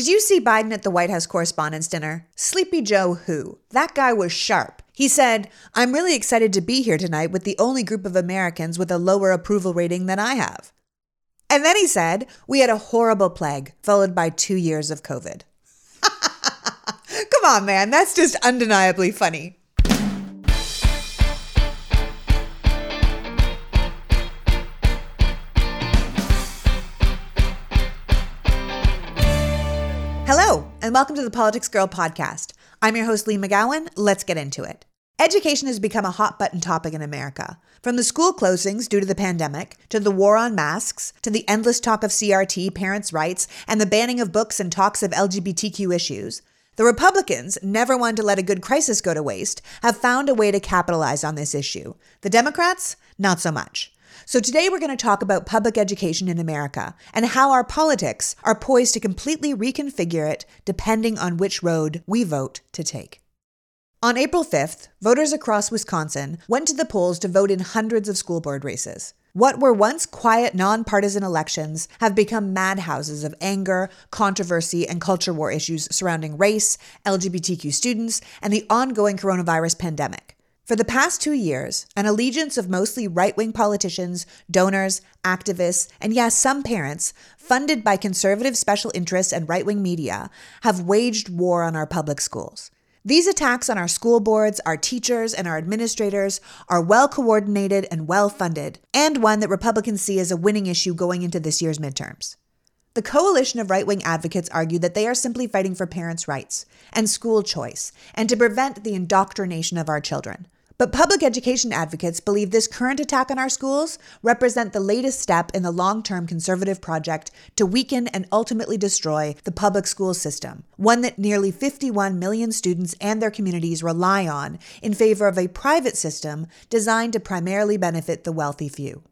Did you see Biden at the White House Correspondents' Dinner? Sleepy Joe who? That guy was sharp. He said, I'm really excited to be here tonight with the only group of Americans with a lower approval rating than I have. And then he said, We had a horrible plague, followed by two years of COVID. Come on, man, that's just undeniably funny. Hello, and welcome to the Politics Girl podcast. I'm your host, Leigh McGowan. Let's get into it. Education has become a hot button topic in America. From the school closings due to the pandemic, to the war on masks, to the endless talk of CRT, parents' rights, and the banning of books and talks of LGBTQ issues, the Republicans, never one to let a good crisis go to waste, have found a way to capitalize on this issue. The Democrats, not so much. So today we're going to talk about public education in America and how our politics are poised to completely reconfigure it depending on which road we vote to take. On April 5th, voters across Wisconsin went to the polls to vote in hundreds of school board races. What were once quiet, nonpartisan elections have become madhouses of anger, controversy, and culture war issues surrounding race, LGBTQ students, and the ongoing coronavirus pandemic. For the past two years, an allegiance of mostly right wing politicians, donors, activists, and yes, some parents, funded by conservative special interests and right wing media, have waged war on our public schools. These attacks on our school boards, our teachers, and our administrators are well coordinated and well funded, and one that Republicans see as a winning issue going into this year's midterms. The coalition of right wing advocates argue that they are simply fighting for parents' rights and school choice and to prevent the indoctrination of our children. But public education advocates believe this current attack on our schools represent the latest step in the long-term conservative project to weaken and ultimately destroy the public school system, one that nearly 51 million students and their communities rely on in favor of a private system designed to primarily benefit the wealthy few.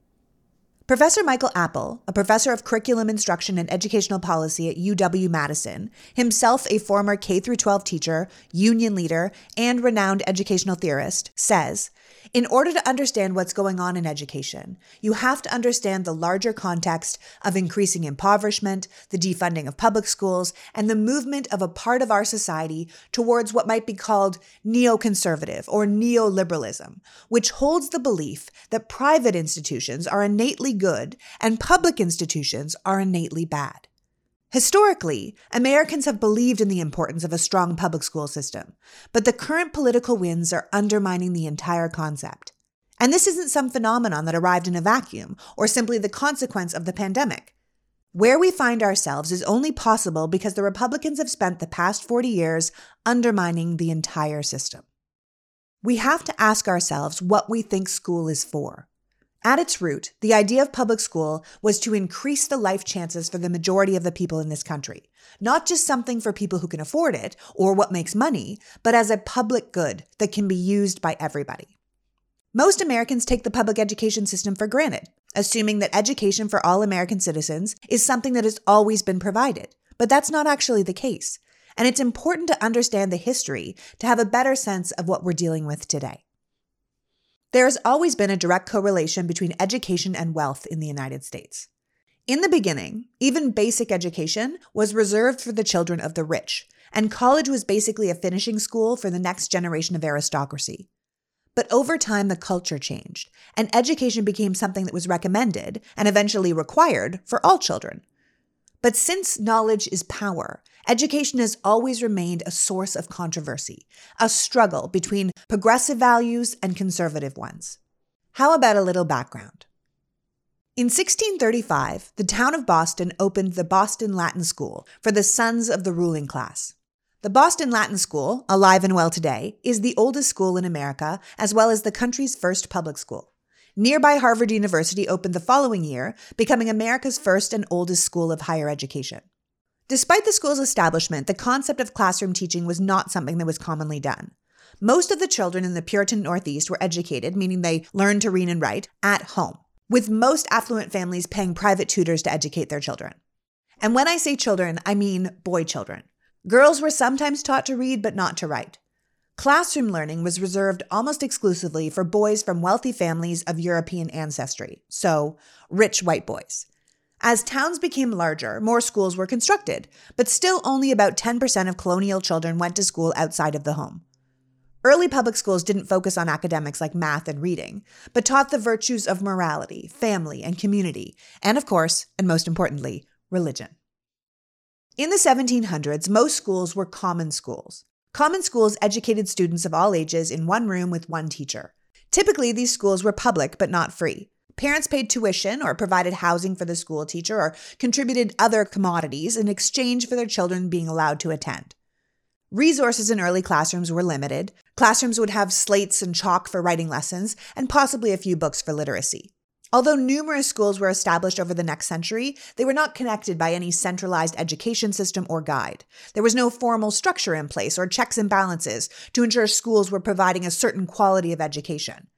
Professor Michael Apple, a professor of curriculum instruction and educational policy at UW Madison, himself a former K 12 teacher, union leader, and renowned educational theorist, says in order to understand what's going on in education, you have to understand the larger context of increasing impoverishment, the defunding of public schools, and the movement of a part of our society towards what might be called neoconservative or neoliberalism, which holds the belief that private institutions are innately good and public institutions are innately bad. Historically, Americans have believed in the importance of a strong public school system, but the current political winds are undermining the entire concept. And this isn't some phenomenon that arrived in a vacuum or simply the consequence of the pandemic. Where we find ourselves is only possible because the Republicans have spent the past 40 years undermining the entire system. We have to ask ourselves what we think school is for. At its root, the idea of public school was to increase the life chances for the majority of the people in this country. Not just something for people who can afford it or what makes money, but as a public good that can be used by everybody. Most Americans take the public education system for granted, assuming that education for all American citizens is something that has always been provided. But that's not actually the case. And it's important to understand the history to have a better sense of what we're dealing with today. There has always been a direct correlation between education and wealth in the United States. In the beginning, even basic education was reserved for the children of the rich, and college was basically a finishing school for the next generation of aristocracy. But over time, the culture changed, and education became something that was recommended and eventually required for all children. But since knowledge is power, education has always remained a source of controversy, a struggle between progressive values and conservative ones. How about a little background? In 1635, the town of Boston opened the Boston Latin School for the sons of the ruling class. The Boston Latin School, alive and well today, is the oldest school in America, as well as the country's first public school. Nearby Harvard University opened the following year, becoming America's first and oldest school of higher education. Despite the school's establishment, the concept of classroom teaching was not something that was commonly done. Most of the children in the Puritan Northeast were educated, meaning they learned to read and write, at home, with most affluent families paying private tutors to educate their children. And when I say children, I mean boy children. Girls were sometimes taught to read, but not to write. Classroom learning was reserved almost exclusively for boys from wealthy families of European ancestry, so rich white boys. As towns became larger, more schools were constructed, but still only about 10% of colonial children went to school outside of the home. Early public schools didn't focus on academics like math and reading, but taught the virtues of morality, family, and community, and of course, and most importantly, religion. In the 1700s, most schools were common schools. Common schools educated students of all ages in one room with one teacher. Typically, these schools were public but not free. Parents paid tuition or provided housing for the school teacher or contributed other commodities in exchange for their children being allowed to attend. Resources in early classrooms were limited. Classrooms would have slates and chalk for writing lessons and possibly a few books for literacy. Although numerous schools were established over the next century, they were not connected by any centralized education system or guide. There was no formal structure in place or checks and balances to ensure schools were providing a certain quality of education.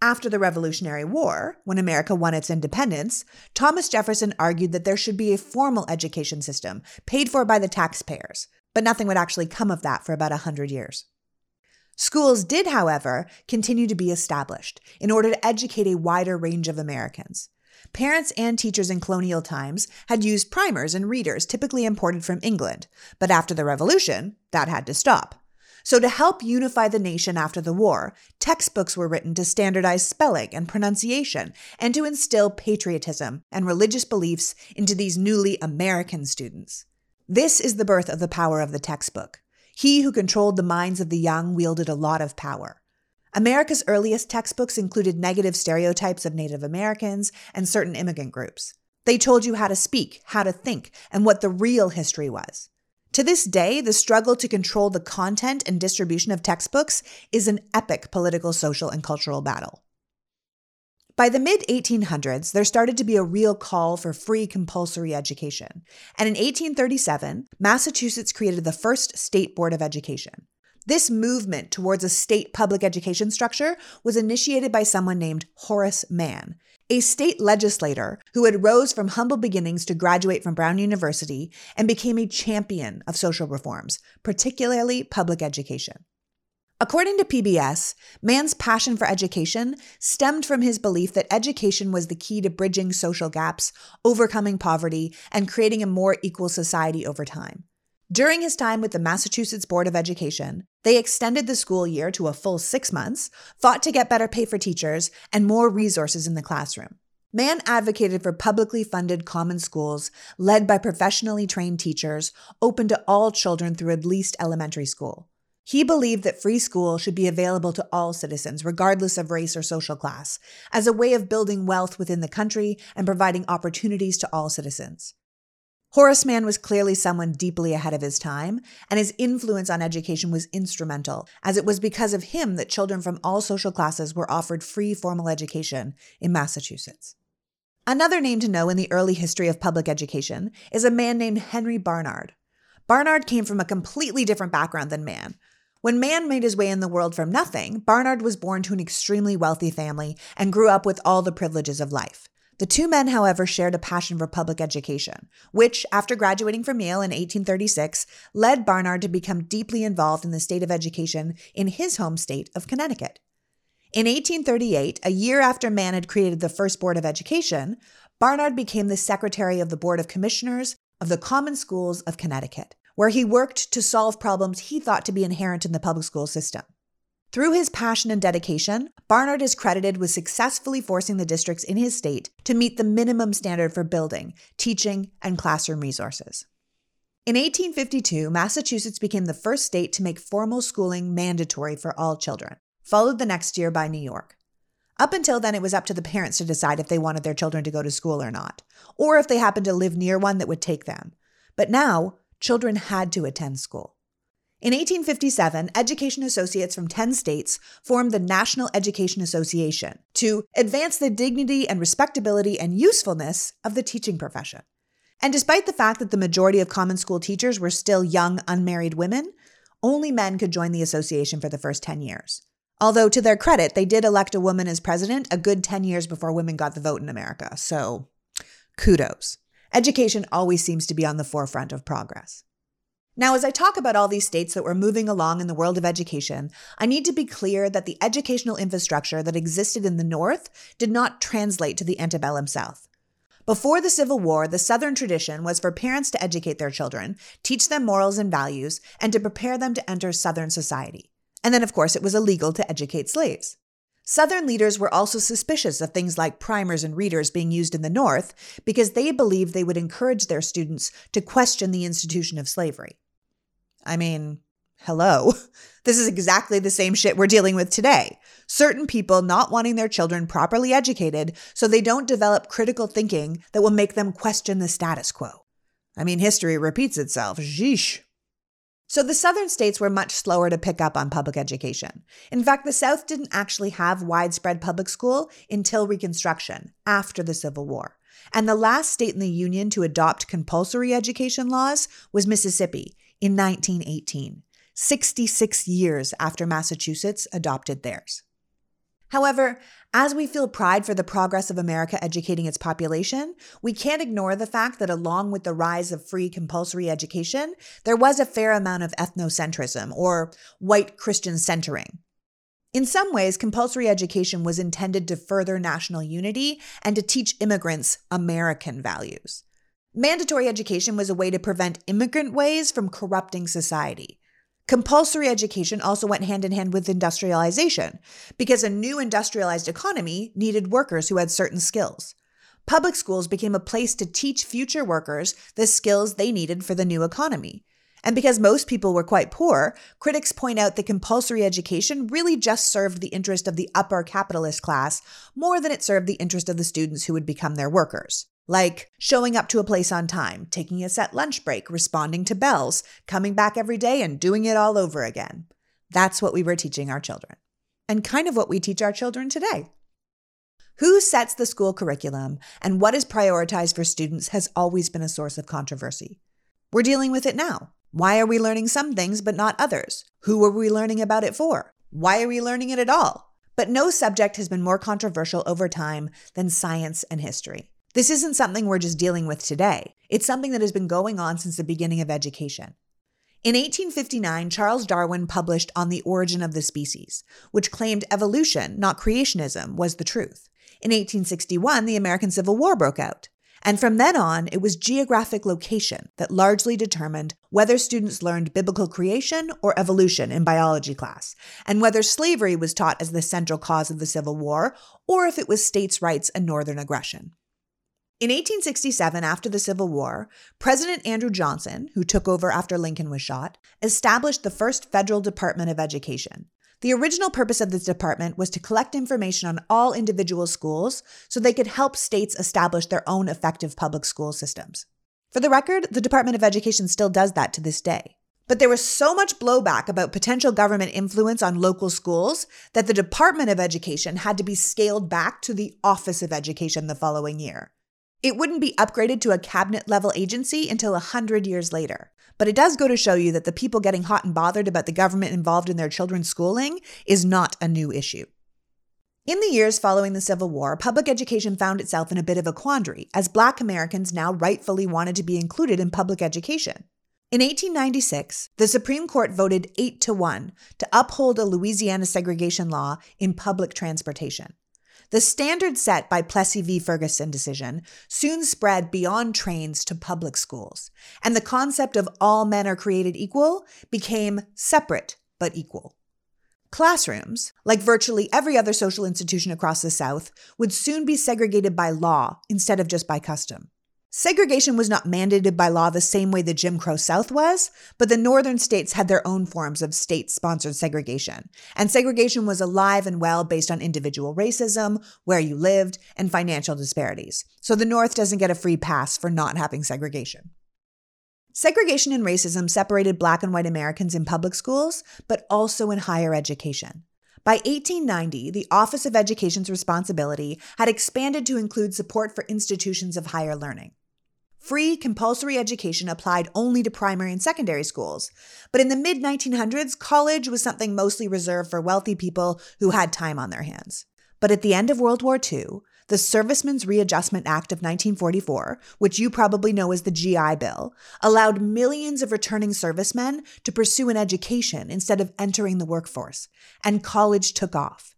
After the Revolutionary War, when America won its independence, Thomas Jefferson argued that there should be a formal education system paid for by the taxpayers, but nothing would actually come of that for about a hundred years. Schools did, however, continue to be established in order to educate a wider range of Americans. Parents and teachers in colonial times had used primers and readers typically imported from England, but after the Revolution, that had to stop. So, to help unify the nation after the war, textbooks were written to standardize spelling and pronunciation and to instill patriotism and religious beliefs into these newly American students. This is the birth of the power of the textbook. He who controlled the minds of the young wielded a lot of power. America's earliest textbooks included negative stereotypes of Native Americans and certain immigrant groups. They told you how to speak, how to think, and what the real history was. To this day, the struggle to control the content and distribution of textbooks is an epic political, social, and cultural battle. By the mid 1800s, there started to be a real call for free compulsory education. And in 1837, Massachusetts created the first state board of education. This movement towards a state public education structure was initiated by someone named Horace Mann, a state legislator who had rose from humble beginnings to graduate from Brown University and became a champion of social reforms, particularly public education. According to PBS, Mann's passion for education stemmed from his belief that education was the key to bridging social gaps, overcoming poverty, and creating a more equal society over time. During his time with the Massachusetts Board of Education, they extended the school year to a full six months, fought to get better pay for teachers, and more resources in the classroom. Mann advocated for publicly funded common schools led by professionally trained teachers, open to all children through at least elementary school. He believed that free school should be available to all citizens, regardless of race or social class, as a way of building wealth within the country and providing opportunities to all citizens. Horace Mann was clearly someone deeply ahead of his time, and his influence on education was instrumental, as it was because of him that children from all social classes were offered free formal education in Massachusetts. Another name to know in the early history of public education is a man named Henry Barnard. Barnard came from a completely different background than Mann, when Mann made his way in the world from nothing, Barnard was born to an extremely wealthy family and grew up with all the privileges of life. The two men, however, shared a passion for public education, which, after graduating from Yale in 1836, led Barnard to become deeply involved in the state of education in his home state of Connecticut. In 1838, a year after Mann had created the first Board of Education, Barnard became the secretary of the Board of Commissioners of the Common Schools of Connecticut where he worked to solve problems he thought to be inherent in the public school system. Through his passion and dedication, Barnard is credited with successfully forcing the districts in his state to meet the minimum standard for building, teaching, and classroom resources. In 1852, Massachusetts became the first state to make formal schooling mandatory for all children, followed the next year by New York. Up until then, it was up to the parents to decide if they wanted their children to go to school or not, or if they happened to live near one that would take them. But now, children had to attend school. In 1857, education associates from 10 states formed the National Education Association to advance the dignity and respectability and usefulness of the teaching profession. And despite the fact that the majority of common school teachers were still young, unmarried women, only men could join the association for the first 10 years. Although, to their credit, they did elect a woman as president a good 10 years before women got the vote in America. So, kudos. Education always seems to be on the forefront of progress. Now, as I talk about all these states that were moving along in the world of education, I need to be clear that the educational infrastructure that existed in the North did not translate to the antebellum South. Before the Civil War, the Southern tradition was for parents to educate their children, teach them morals and values, and to prepare them to enter Southern society. And then, of course, it was illegal to educate slaves. Southern leaders were also suspicious of things like primers and readers being used in the North because they believed they would encourage their students to question the institution of slavery. I mean, hello. This is exactly the same shit we're dealing with today. Certain people not wanting their children properly educated so they don't develop critical thinking that will make them question the status quo. I mean, history repeats itself. Sheesh. So the southern states were much slower to pick up on public education. In fact, the South didn't actually have widespread public school until Reconstruction, after the Civil War. And the last state in the Union to adopt compulsory education laws was Mississippi in 1918. 66 years after Massachusetts adopted theirs. However, as we feel pride for the progress of America educating its population, we can't ignore the fact that along with the rise of free compulsory education, there was a fair amount of ethnocentrism or white Christian centering. In some ways, compulsory education was intended to further national unity and to teach immigrants American values. Mandatory education was a way to prevent immigrant ways from corrupting society. Compulsory education also went hand in hand with industrialization because a new industrialized economy needed workers who had certain skills. Public schools became a place to teach future workers the skills they needed for the new economy. And because most people were quite poor, critics point out that compulsory education really just served the interest of the upper capitalist class more than it served the interest of the students who would become their workers like showing up to a place on time, taking a set lunch break, responding to bells, coming back every day and doing it all over again. That's what we were teaching our children, and kind of what we teach our children today. Who sets the school curriculum and what is prioritized for students has always been a source of controversy. We're dealing with it now. Why are we learning some things but not others? Who are we learning about it for? Why are we learning it at all? But no subject has been more controversial over time than science and history. This isn't something we're just dealing with today. It's something that has been going on since the beginning of education. In 1859, Charles Darwin published On the Origin of the Species, which claimed evolution, not creationism, was the truth. In 1861, the American Civil War broke out. And from then on, it was geographic location that largely determined whether students learned biblical creation or evolution in biology class, and whether slavery was taught as the central cause of the Civil War or if it was states' rights and Northern aggression. In 1867, after the Civil War, President Andrew Johnson, who took over after Lincoln was shot, established the first federal Department of Education. The original purpose of this department was to collect information on all individual schools so they could help states establish their own effective public school systems. For the record, the Department of Education still does that to this day. But there was so much blowback about potential government influence on local schools that the Department of Education had to be scaled back to the Office of Education the following year. It wouldn't be upgraded to a cabinet level agency until a hundred years later. But it does go to show you that the people getting hot and bothered about the government involved in their children's schooling is not a new issue. In the years following the Civil War, public education found itself in a bit of a quandary, as Black Americans now rightfully wanted to be included in public education. In 1896, the Supreme Court voted 8 to 1 to uphold a Louisiana segregation law in public transportation. The standard set by Plessy v. Ferguson decision soon spread beyond trains to public schools, and the concept of all men are created equal became separate but equal. Classrooms, like virtually every other social institution across the South, would soon be segregated by law instead of just by custom. Segregation was not mandated by law the same way the Jim Crow South was, but the northern states had their own forms of state sponsored segregation. And segregation was alive and well based on individual racism, where you lived, and financial disparities. So the North doesn't get a free pass for not having segregation. Segregation and racism separated Black and white Americans in public schools, but also in higher education. By 1890, the Office of Education's responsibility had expanded to include support for institutions of higher learning. Free compulsory education applied only to primary and secondary schools, but in the mid 1900s, college was something mostly reserved for wealthy people who had time on their hands. But at the end of World War II, the Servicemen's Readjustment Act of 1944, which you probably know as the GI Bill, allowed millions of returning servicemen to pursue an education instead of entering the workforce, and college took off.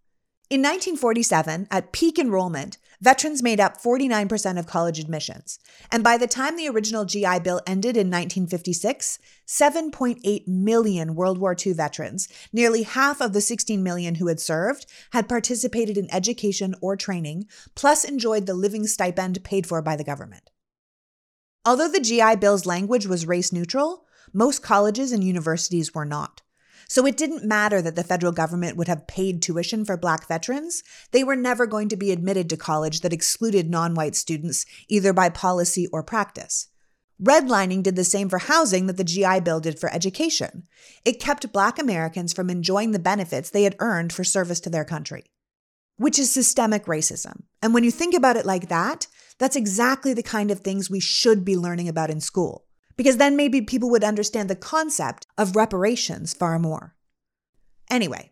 In 1947, at peak enrollment, veterans made up 49% of college admissions. And by the time the original GI Bill ended in 1956, 7.8 million World War II veterans, nearly half of the 16 million who had served, had participated in education or training, plus enjoyed the living stipend paid for by the government. Although the GI Bill's language was race neutral, most colleges and universities were not. So it didn't matter that the federal government would have paid tuition for black veterans. They were never going to be admitted to college that excluded non white students, either by policy or practice. Redlining did the same for housing that the GI Bill did for education. It kept Black Americans from enjoying the benefits they had earned for service to their country, which is systemic racism. And when you think about it like that, that's exactly the kind of things we should be learning about in school because then maybe people would understand the concept of reparations far more. Anyway,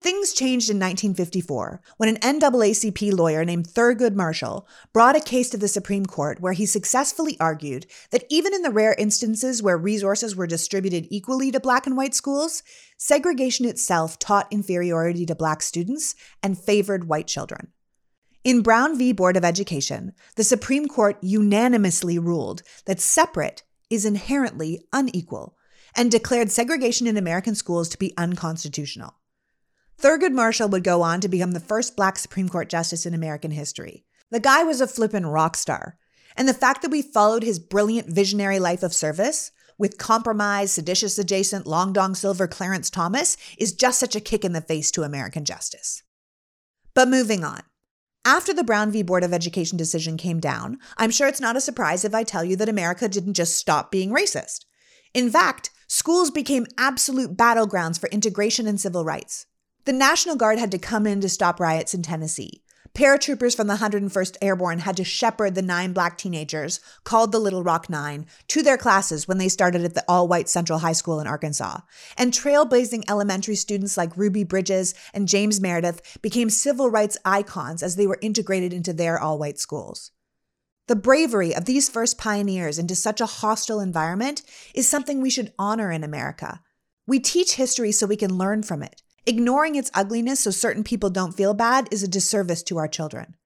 things changed in 1954 when an NAACP lawyer named Thurgood Marshall brought a case to the Supreme Court where he successfully argued that even in the rare instances where resources were distributed equally to black and white schools, segregation itself taught inferiority to black students and favored white children. In Brown v. Board of Education, the Supreme Court unanimously ruled that separate is inherently unequal and declared segregation in American schools to be unconstitutional. Thurgood Marshall would go on to become the first black Supreme Court justice in American history. The guy was a flippin' rock star. And the fact that we followed his brilliant visionary life of service with compromise, seditious adjacent, long dong silver Clarence Thomas is just such a kick in the face to American justice. But moving on. After the Brown v. Board of Education decision came down, I'm sure it's not a surprise if I tell you that America didn't just stop being racist. In fact, schools became absolute battlegrounds for integration and civil rights. The National Guard had to come in to stop riots in Tennessee. Paratroopers from the 101st Airborne had to shepherd the nine black teenagers, called the Little Rock Nine, to their classes when they started at the all white Central High School in Arkansas. And trailblazing elementary students like Ruby Bridges and James Meredith became civil rights icons as they were integrated into their all white schools. The bravery of these first pioneers into such a hostile environment is something we should honor in America. We teach history so we can learn from it. Ignoring its ugliness so certain people don't feel bad is a disservice to our children.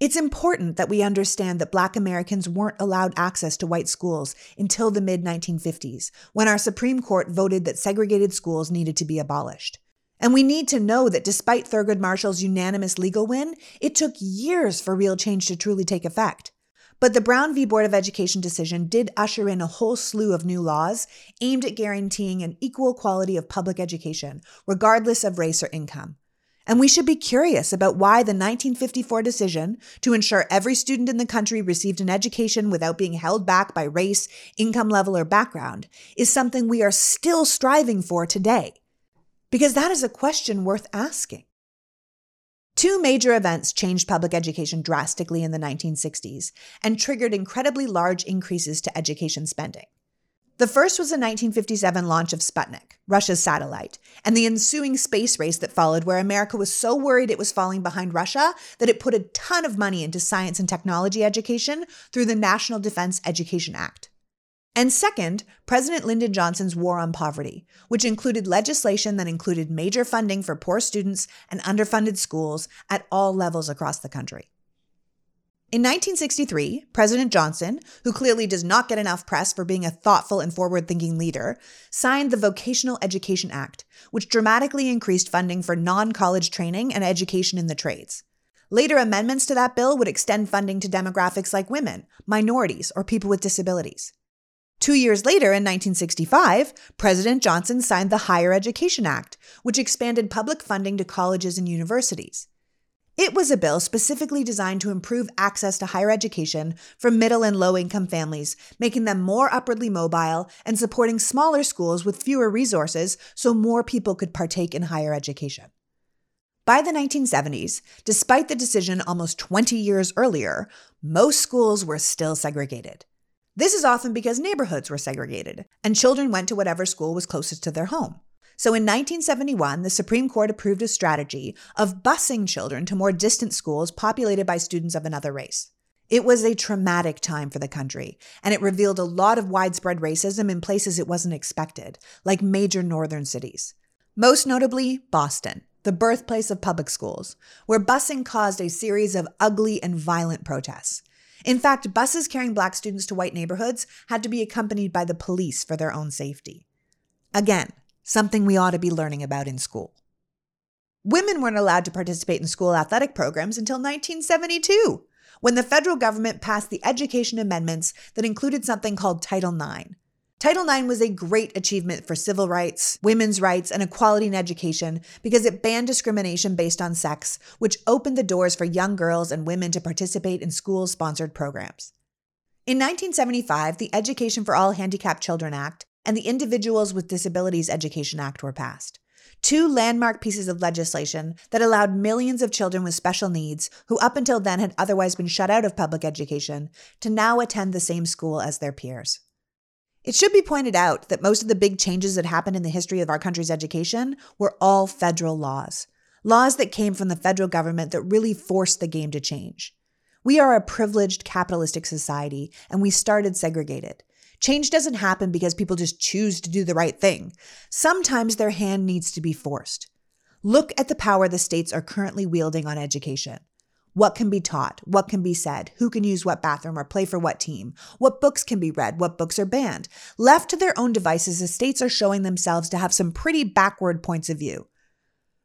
It's important that we understand that Black Americans weren't allowed access to white schools until the mid 1950s, when our Supreme Court voted that segregated schools needed to be abolished. And we need to know that despite Thurgood Marshall's unanimous legal win, it took years for real change to truly take effect. But the Brown v. Board of Education decision did usher in a whole slew of new laws aimed at guaranteeing an equal quality of public education, regardless of race or income. And we should be curious about why the 1954 decision to ensure every student in the country received an education without being held back by race, income level, or background is something we are still striving for today. Because that is a question worth asking. Two major events changed public education drastically in the 1960s and triggered incredibly large increases to education spending. The first was the 1957 launch of Sputnik, Russia's satellite, and the ensuing space race that followed, where America was so worried it was falling behind Russia that it put a ton of money into science and technology education through the National Defense Education Act. And second, President Lyndon Johnson's war on poverty, which included legislation that included major funding for poor students and underfunded schools at all levels across the country. In 1963, President Johnson, who clearly does not get enough press for being a thoughtful and forward thinking leader, signed the Vocational Education Act, which dramatically increased funding for non college training and education in the trades. Later amendments to that bill would extend funding to demographics like women, minorities, or people with disabilities. Two years later, in 1965, President Johnson signed the Higher Education Act, which expanded public funding to colleges and universities. It was a bill specifically designed to improve access to higher education for middle and low income families, making them more upwardly mobile and supporting smaller schools with fewer resources so more people could partake in higher education. By the 1970s, despite the decision almost 20 years earlier, most schools were still segregated. This is often because neighborhoods were segregated, and children went to whatever school was closest to their home. So in 1971, the Supreme Court approved a strategy of busing children to more distant schools populated by students of another race. It was a traumatic time for the country, and it revealed a lot of widespread racism in places it wasn't expected, like major northern cities. Most notably, Boston, the birthplace of public schools, where busing caused a series of ugly and violent protests. In fact, buses carrying black students to white neighborhoods had to be accompanied by the police for their own safety. Again, something we ought to be learning about in school. Women weren't allowed to participate in school athletic programs until 1972, when the federal government passed the education amendments that included something called Title IX. Title IX was a great achievement for civil rights, women's rights, and equality in education because it banned discrimination based on sex, which opened the doors for young girls and women to participate in school sponsored programs. In 1975, the Education for All Handicapped Children Act and the Individuals with Disabilities Education Act were passed. Two landmark pieces of legislation that allowed millions of children with special needs, who up until then had otherwise been shut out of public education, to now attend the same school as their peers. It should be pointed out that most of the big changes that happened in the history of our country's education were all federal laws. Laws that came from the federal government that really forced the game to change. We are a privileged capitalistic society, and we started segregated. Change doesn't happen because people just choose to do the right thing. Sometimes their hand needs to be forced. Look at the power the states are currently wielding on education. What can be taught? What can be said? Who can use what bathroom or play for what team? What books can be read? What books are banned? Left to their own devices, the states are showing themselves to have some pretty backward points of view.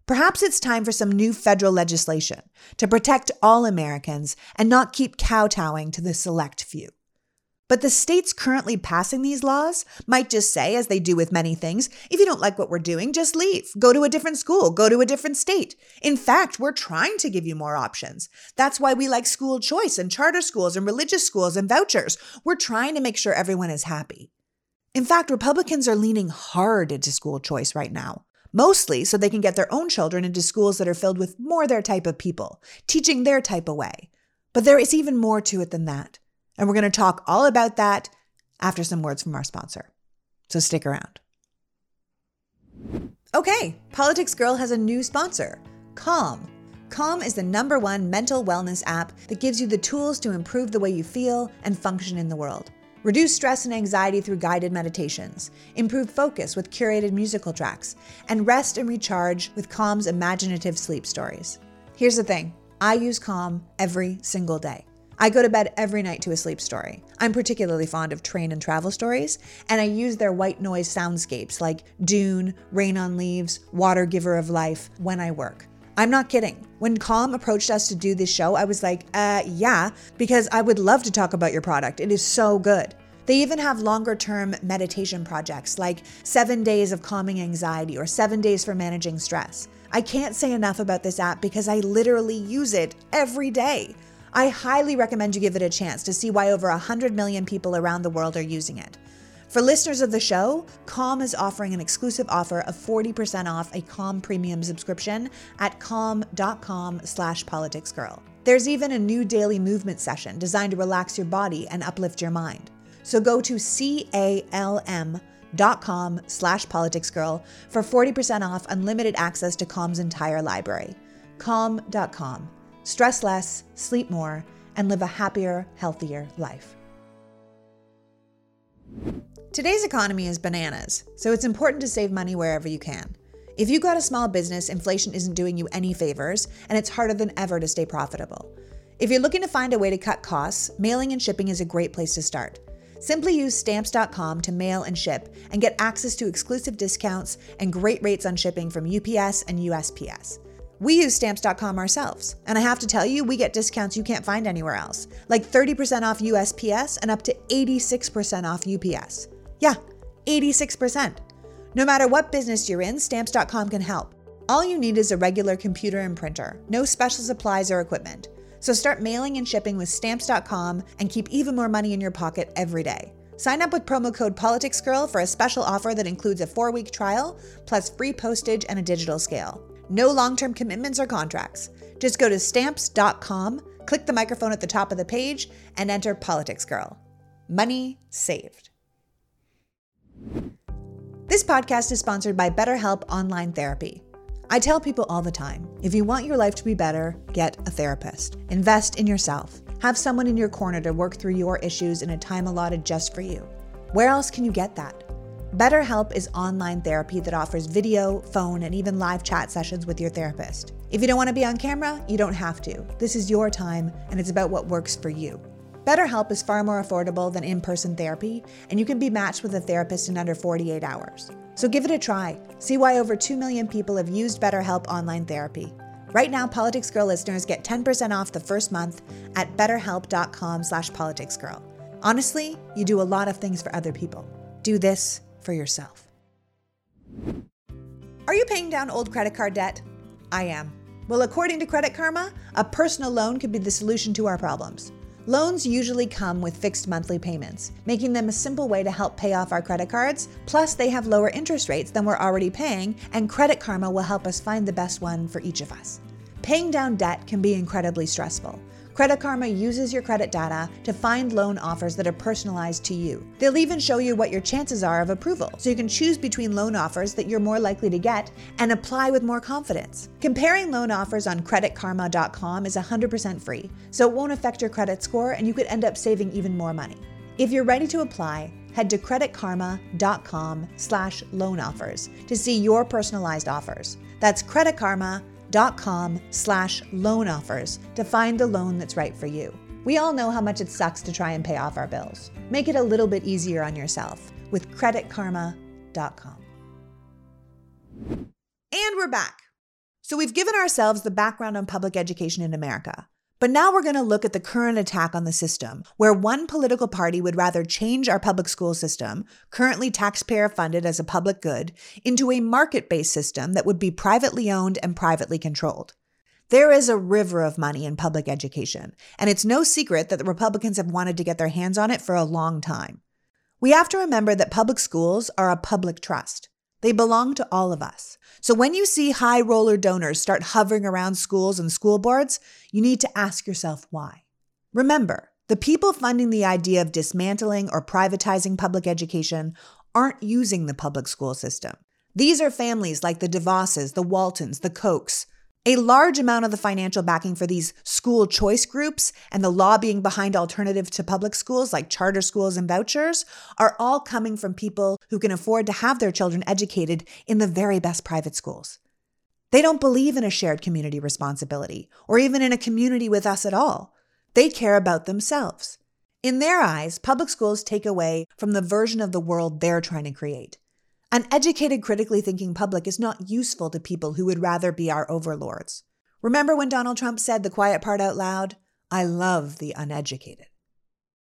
Perhaps it's time for some new federal legislation to protect all Americans and not keep kowtowing to the select few. But the states currently passing these laws might just say, as they do with many things, if you don't like what we're doing, just leave. Go to a different school, go to a different state. In fact, we're trying to give you more options. That's why we like school choice and charter schools and religious schools and vouchers. We're trying to make sure everyone is happy. In fact, Republicans are leaning hard into school choice right now mostly so they can get their own children into schools that are filled with more their type of people, teaching their type of way. But there is even more to it than that. And we're going to talk all about that after some words from our sponsor. So stick around. Okay, Politics Girl has a new sponsor, Calm. Calm is the number one mental wellness app that gives you the tools to improve the way you feel and function in the world. Reduce stress and anxiety through guided meditations, improve focus with curated musical tracks, and rest and recharge with Calm's imaginative sleep stories. Here's the thing I use Calm every single day. I go to bed every night to a sleep story. I'm particularly fond of train and travel stories, and I use their white noise soundscapes like Dune, Rain on Leaves, Water Giver of Life when I work. I'm not kidding. When Calm approached us to do this show, I was like, uh, yeah, because I would love to talk about your product. It is so good. They even have longer term meditation projects like seven days of calming anxiety or seven days for managing stress. I can't say enough about this app because I literally use it every day. I highly recommend you give it a chance to see why over 100 million people around the world are using it. For listeners of the show, Calm is offering an exclusive offer of 40% off a Calm premium subscription at calm.com slash politicsgirl. There's even a new daily movement session designed to relax your body and uplift your mind. So go to calm.com slash politicsgirl for 40% off unlimited access to Calm's entire library. Calm.com stress less, sleep more, and live a happier, healthier life. Today's economy is bananas, so it's important to save money wherever you can. If you've got a small business, inflation isn't doing you any favors, and it's harder than ever to stay profitable. If you're looking to find a way to cut costs, mailing and shipping is a great place to start. Simply use stamps.com to mail and ship and get access to exclusive discounts and great rates on shipping from UPS and USPS. We use stamps.com ourselves, and I have to tell you, we get discounts you can't find anywhere else, like 30% off USPS and up to 86% off UPS. Yeah, 86%. No matter what business you're in, stamps.com can help. All you need is a regular computer and printer, no special supplies or equipment. So start mailing and shipping with stamps.com and keep even more money in your pocket every day. Sign up with promo code PoliticsGirl for a special offer that includes a four week trial, plus free postage and a digital scale. No long term commitments or contracts. Just go to stamps.com, click the microphone at the top of the page, and enter Politics Girl. Money saved. This podcast is sponsored by BetterHelp Online Therapy. I tell people all the time if you want your life to be better, get a therapist. Invest in yourself. Have someone in your corner to work through your issues in a time allotted just for you. Where else can you get that? BetterHelp is online therapy that offers video, phone, and even live chat sessions with your therapist. If you don't want to be on camera, you don't have to. This is your time, and it's about what works for you. BetterHelp is far more affordable than in person therapy, and you can be matched with a therapist in under 48 hours. So give it a try. See why over 2 million people have used BetterHelp online therapy. Right now, Politics Girl listeners get 10% off the first month at betterhelp.com slash politicsgirl. Honestly, you do a lot of things for other people. Do this for yourself. Are you paying down old credit card debt? I am. Well, according to Credit Karma, a personal loan could be the solution to our problems. Loans usually come with fixed monthly payments, making them a simple way to help pay off our credit cards. Plus, they have lower interest rates than we're already paying, and Credit Karma will help us find the best one for each of us. Paying down debt can be incredibly stressful. Credit Karma uses your credit data to find loan offers that are personalized to you. They'll even show you what your chances are of approval, so you can choose between loan offers that you're more likely to get and apply with more confidence. Comparing loan offers on creditkarma.com is 100% free, so it won't affect your credit score and you could end up saving even more money. If you're ready to apply, head to creditkarma.com slash loan offers to see your personalized offers. That's creditkarma.com com slash loan offers to find the loan that's right for you. We all know how much it sucks to try and pay off our bills. Make it a little bit easier on yourself with creditkarma.com. And we're back. So we've given ourselves the background on public education in America. But now we're going to look at the current attack on the system, where one political party would rather change our public school system, currently taxpayer funded as a public good, into a market based system that would be privately owned and privately controlled. There is a river of money in public education, and it's no secret that the Republicans have wanted to get their hands on it for a long time. We have to remember that public schools are a public trust. They belong to all of us. So when you see high roller donors start hovering around schools and school boards, you need to ask yourself why. Remember, the people funding the idea of dismantling or privatizing public education aren't using the public school system. These are families like the DeVosses, the Waltons, the Kochs, a large amount of the financial backing for these school choice groups and the lobbying behind alternative to public schools like charter schools and vouchers are all coming from people who can afford to have their children educated in the very best private schools. They don't believe in a shared community responsibility or even in a community with us at all. They care about themselves. In their eyes, public schools take away from the version of the world they're trying to create. An educated, critically thinking public is not useful to people who would rather be our overlords. Remember when Donald Trump said the quiet part out loud? I love the uneducated.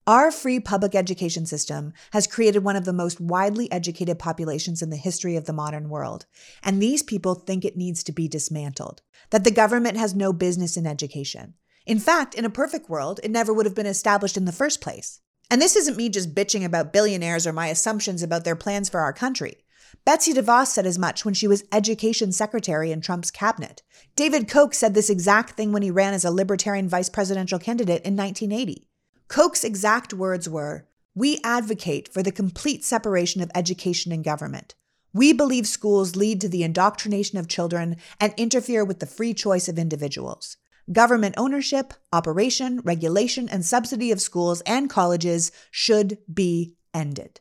Our free public education system has created one of the most widely educated populations in the history of the modern world, and these people think it needs to be dismantled, that the government has no business in education. In fact, in a perfect world, it never would have been established in the first place. And this isn't me just bitching about billionaires or my assumptions about their plans for our country. Betsy DeVos said as much when she was education secretary in Trump's cabinet. David Koch said this exact thing when he ran as a libertarian vice presidential candidate in 1980. Koch's exact words were We advocate for the complete separation of education and government. We believe schools lead to the indoctrination of children and interfere with the free choice of individuals. Government ownership, operation, regulation, and subsidy of schools and colleges should be ended.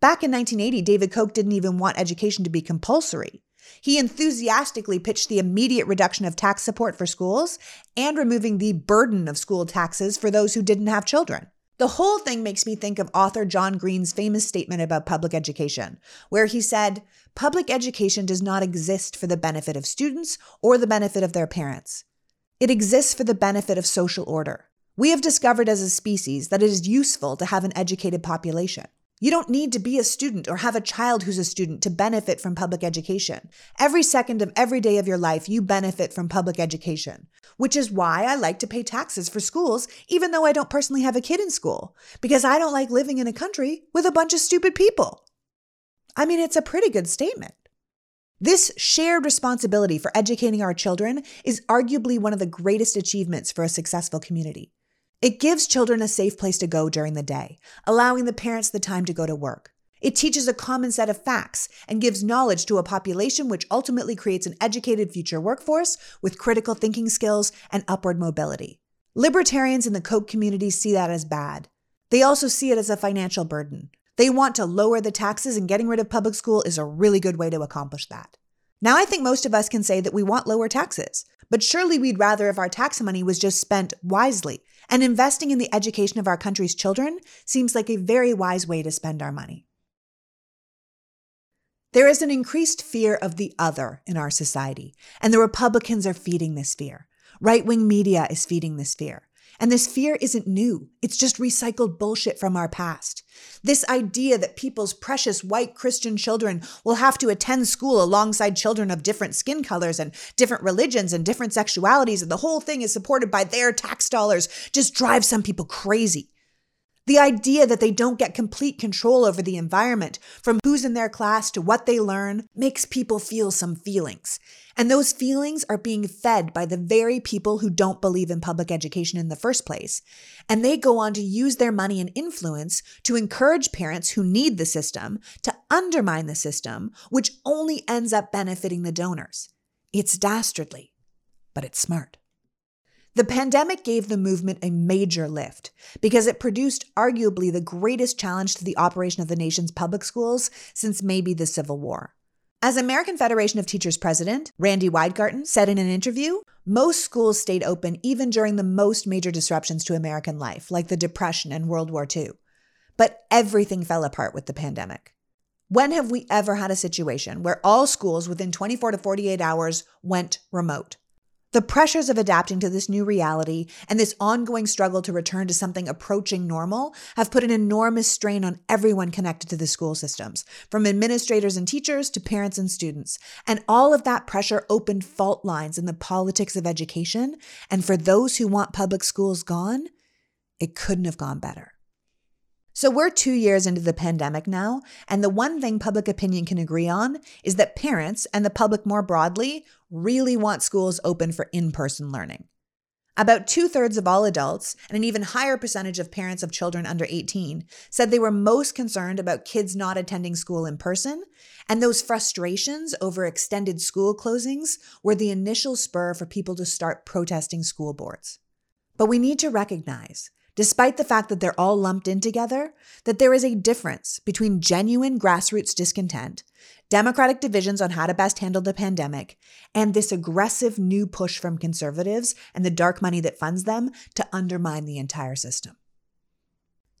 Back in 1980, David Koch didn't even want education to be compulsory. He enthusiastically pitched the immediate reduction of tax support for schools and removing the burden of school taxes for those who didn't have children. The whole thing makes me think of author John Green's famous statement about public education, where he said, Public education does not exist for the benefit of students or the benefit of their parents. It exists for the benefit of social order. We have discovered as a species that it is useful to have an educated population. You don't need to be a student or have a child who's a student to benefit from public education. Every second of every day of your life, you benefit from public education, which is why I like to pay taxes for schools, even though I don't personally have a kid in school, because I don't like living in a country with a bunch of stupid people. I mean, it's a pretty good statement. This shared responsibility for educating our children is arguably one of the greatest achievements for a successful community. It gives children a safe place to go during the day, allowing the parents the time to go to work. It teaches a common set of facts and gives knowledge to a population which ultimately creates an educated future workforce with critical thinking skills and upward mobility. Libertarians in the Koch community see that as bad. They also see it as a financial burden. They want to lower the taxes, and getting rid of public school is a really good way to accomplish that. Now, I think most of us can say that we want lower taxes, but surely we'd rather if our tax money was just spent wisely. And investing in the education of our country's children seems like a very wise way to spend our money. There is an increased fear of the other in our society, and the Republicans are feeding this fear. Right wing media is feeding this fear. And this fear isn't new. It's just recycled bullshit from our past. This idea that people's precious white Christian children will have to attend school alongside children of different skin colors and different religions and different sexualities, and the whole thing is supported by their tax dollars, just drives some people crazy. The idea that they don't get complete control over the environment, from who's in their class to what they learn, makes people feel some feelings. And those feelings are being fed by the very people who don't believe in public education in the first place. And they go on to use their money and influence to encourage parents who need the system to undermine the system, which only ends up benefiting the donors. It's dastardly, but it's smart. The pandemic gave the movement a major lift because it produced arguably the greatest challenge to the operation of the nation's public schools since maybe the Civil War. As American Federation of Teachers president, Randi Weingarten, said in an interview, most schools stayed open even during the most major disruptions to American life, like the Depression and World War II. But everything fell apart with the pandemic. When have we ever had a situation where all schools within 24 to 48 hours went remote? The pressures of adapting to this new reality and this ongoing struggle to return to something approaching normal have put an enormous strain on everyone connected to the school systems, from administrators and teachers to parents and students. And all of that pressure opened fault lines in the politics of education. And for those who want public schools gone, it couldn't have gone better. So we're two years into the pandemic now, and the one thing public opinion can agree on is that parents and the public more broadly really want schools open for in person learning. About two thirds of all adults, and an even higher percentage of parents of children under 18, said they were most concerned about kids not attending school in person, and those frustrations over extended school closings were the initial spur for people to start protesting school boards. But we need to recognize despite the fact that they're all lumped in together, that there is a difference between genuine grassroots discontent, democratic divisions on how to best handle the pandemic, and this aggressive new push from conservatives and the dark money that funds them to undermine the entire system.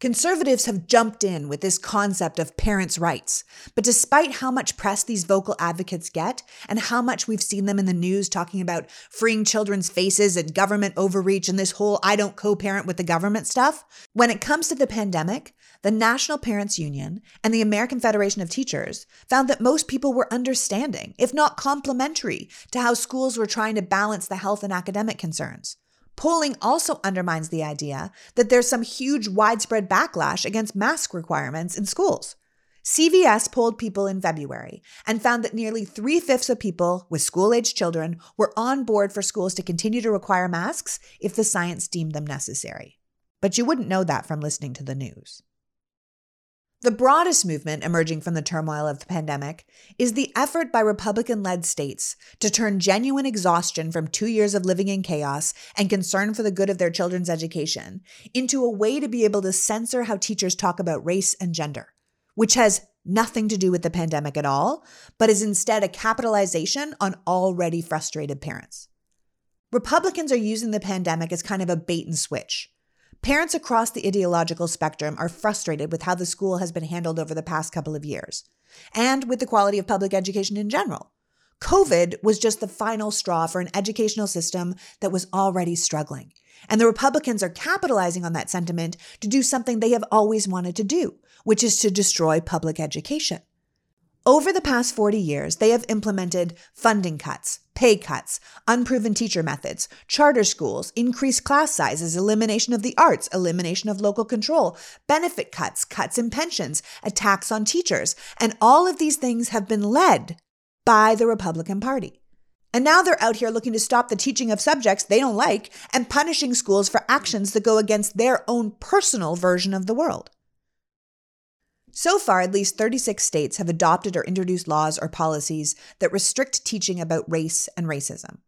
Conservatives have jumped in with this concept of parents' rights, but despite how much press these vocal advocates get and how much we've seen them in the news talking about freeing children's faces and government overreach and this whole I don't co parent with the government stuff, when it comes to the pandemic, the National Parents Union and the American Federation of Teachers found that most people were understanding, if not complimentary, to how schools were trying to balance the health and academic concerns. Polling also undermines the idea that there's some huge widespread backlash against mask requirements in schools. CBS polled people in February and found that nearly three fifths of people with school aged children were on board for schools to continue to require masks if the science deemed them necessary. But you wouldn't know that from listening to the news. The broadest movement emerging from the turmoil of the pandemic is the effort by Republican led states to turn genuine exhaustion from two years of living in chaos and concern for the good of their children's education into a way to be able to censor how teachers talk about race and gender, which has nothing to do with the pandemic at all, but is instead a capitalization on already frustrated parents. Republicans are using the pandemic as kind of a bait and switch Parents across the ideological spectrum are frustrated with how the school has been handled over the past couple of years, and with the quality of public education in general. COVID was just the final straw for an educational system that was already struggling. And the Republicans are capitalizing on that sentiment to do something they have always wanted to do, which is to destroy public education. Over the past 40 years, they have implemented funding cuts, pay cuts, unproven teacher methods, charter schools, increased class sizes, elimination of the arts, elimination of local control, benefit cuts, cuts in pensions, attacks on teachers. And all of these things have been led by the Republican Party. And now they're out here looking to stop the teaching of subjects they don't like and punishing schools for actions that go against their own personal version of the world. So far, at least 36 states have adopted or introduced laws or policies that restrict teaching about race and racism.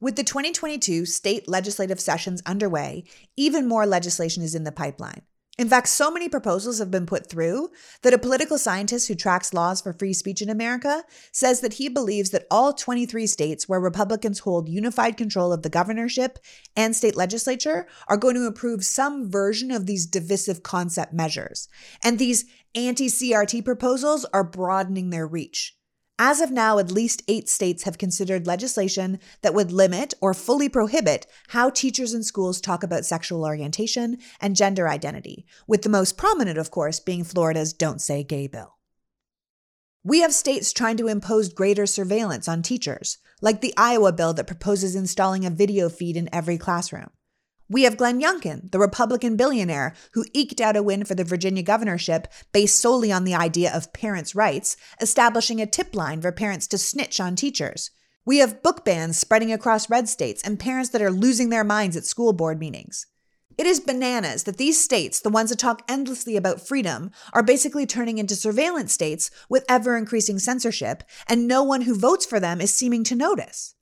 With the 2022 state legislative sessions underway, even more legislation is in the pipeline. In fact, so many proposals have been put through that a political scientist who tracks laws for free speech in America says that he believes that all 23 states where Republicans hold unified control of the governorship and state legislature are going to approve some version of these divisive concept measures. And these anti CRT proposals are broadening their reach. As of now, at least eight states have considered legislation that would limit or fully prohibit how teachers in schools talk about sexual orientation and gender identity, with the most prominent, of course, being Florida's Don't Say Gay bill. We have states trying to impose greater surveillance on teachers, like the Iowa bill that proposes installing a video feed in every classroom. We have Glenn Youngkin, the Republican billionaire who eked out a win for the Virginia governorship based solely on the idea of parents' rights, establishing a tip line for parents to snitch on teachers. We have book bans spreading across red states and parents that are losing their minds at school board meetings. It is bananas that these states, the ones that talk endlessly about freedom, are basically turning into surveillance states with ever increasing censorship, and no one who votes for them is seeming to notice.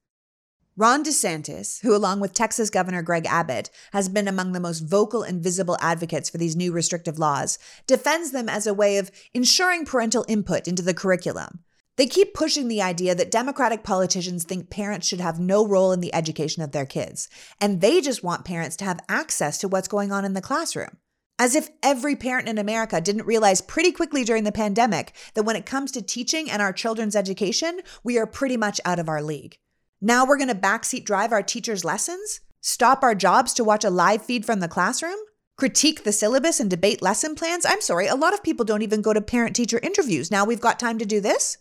Ron DeSantis, who, along with Texas Governor Greg Abbott, has been among the most vocal and visible advocates for these new restrictive laws, defends them as a way of ensuring parental input into the curriculum. They keep pushing the idea that Democratic politicians think parents should have no role in the education of their kids, and they just want parents to have access to what's going on in the classroom. As if every parent in America didn't realize pretty quickly during the pandemic that when it comes to teaching and our children's education, we are pretty much out of our league. Now we're going to backseat drive our teachers' lessons? Stop our jobs to watch a live feed from the classroom? Critique the syllabus and debate lesson plans? I'm sorry, a lot of people don't even go to parent teacher interviews. Now we've got time to do this?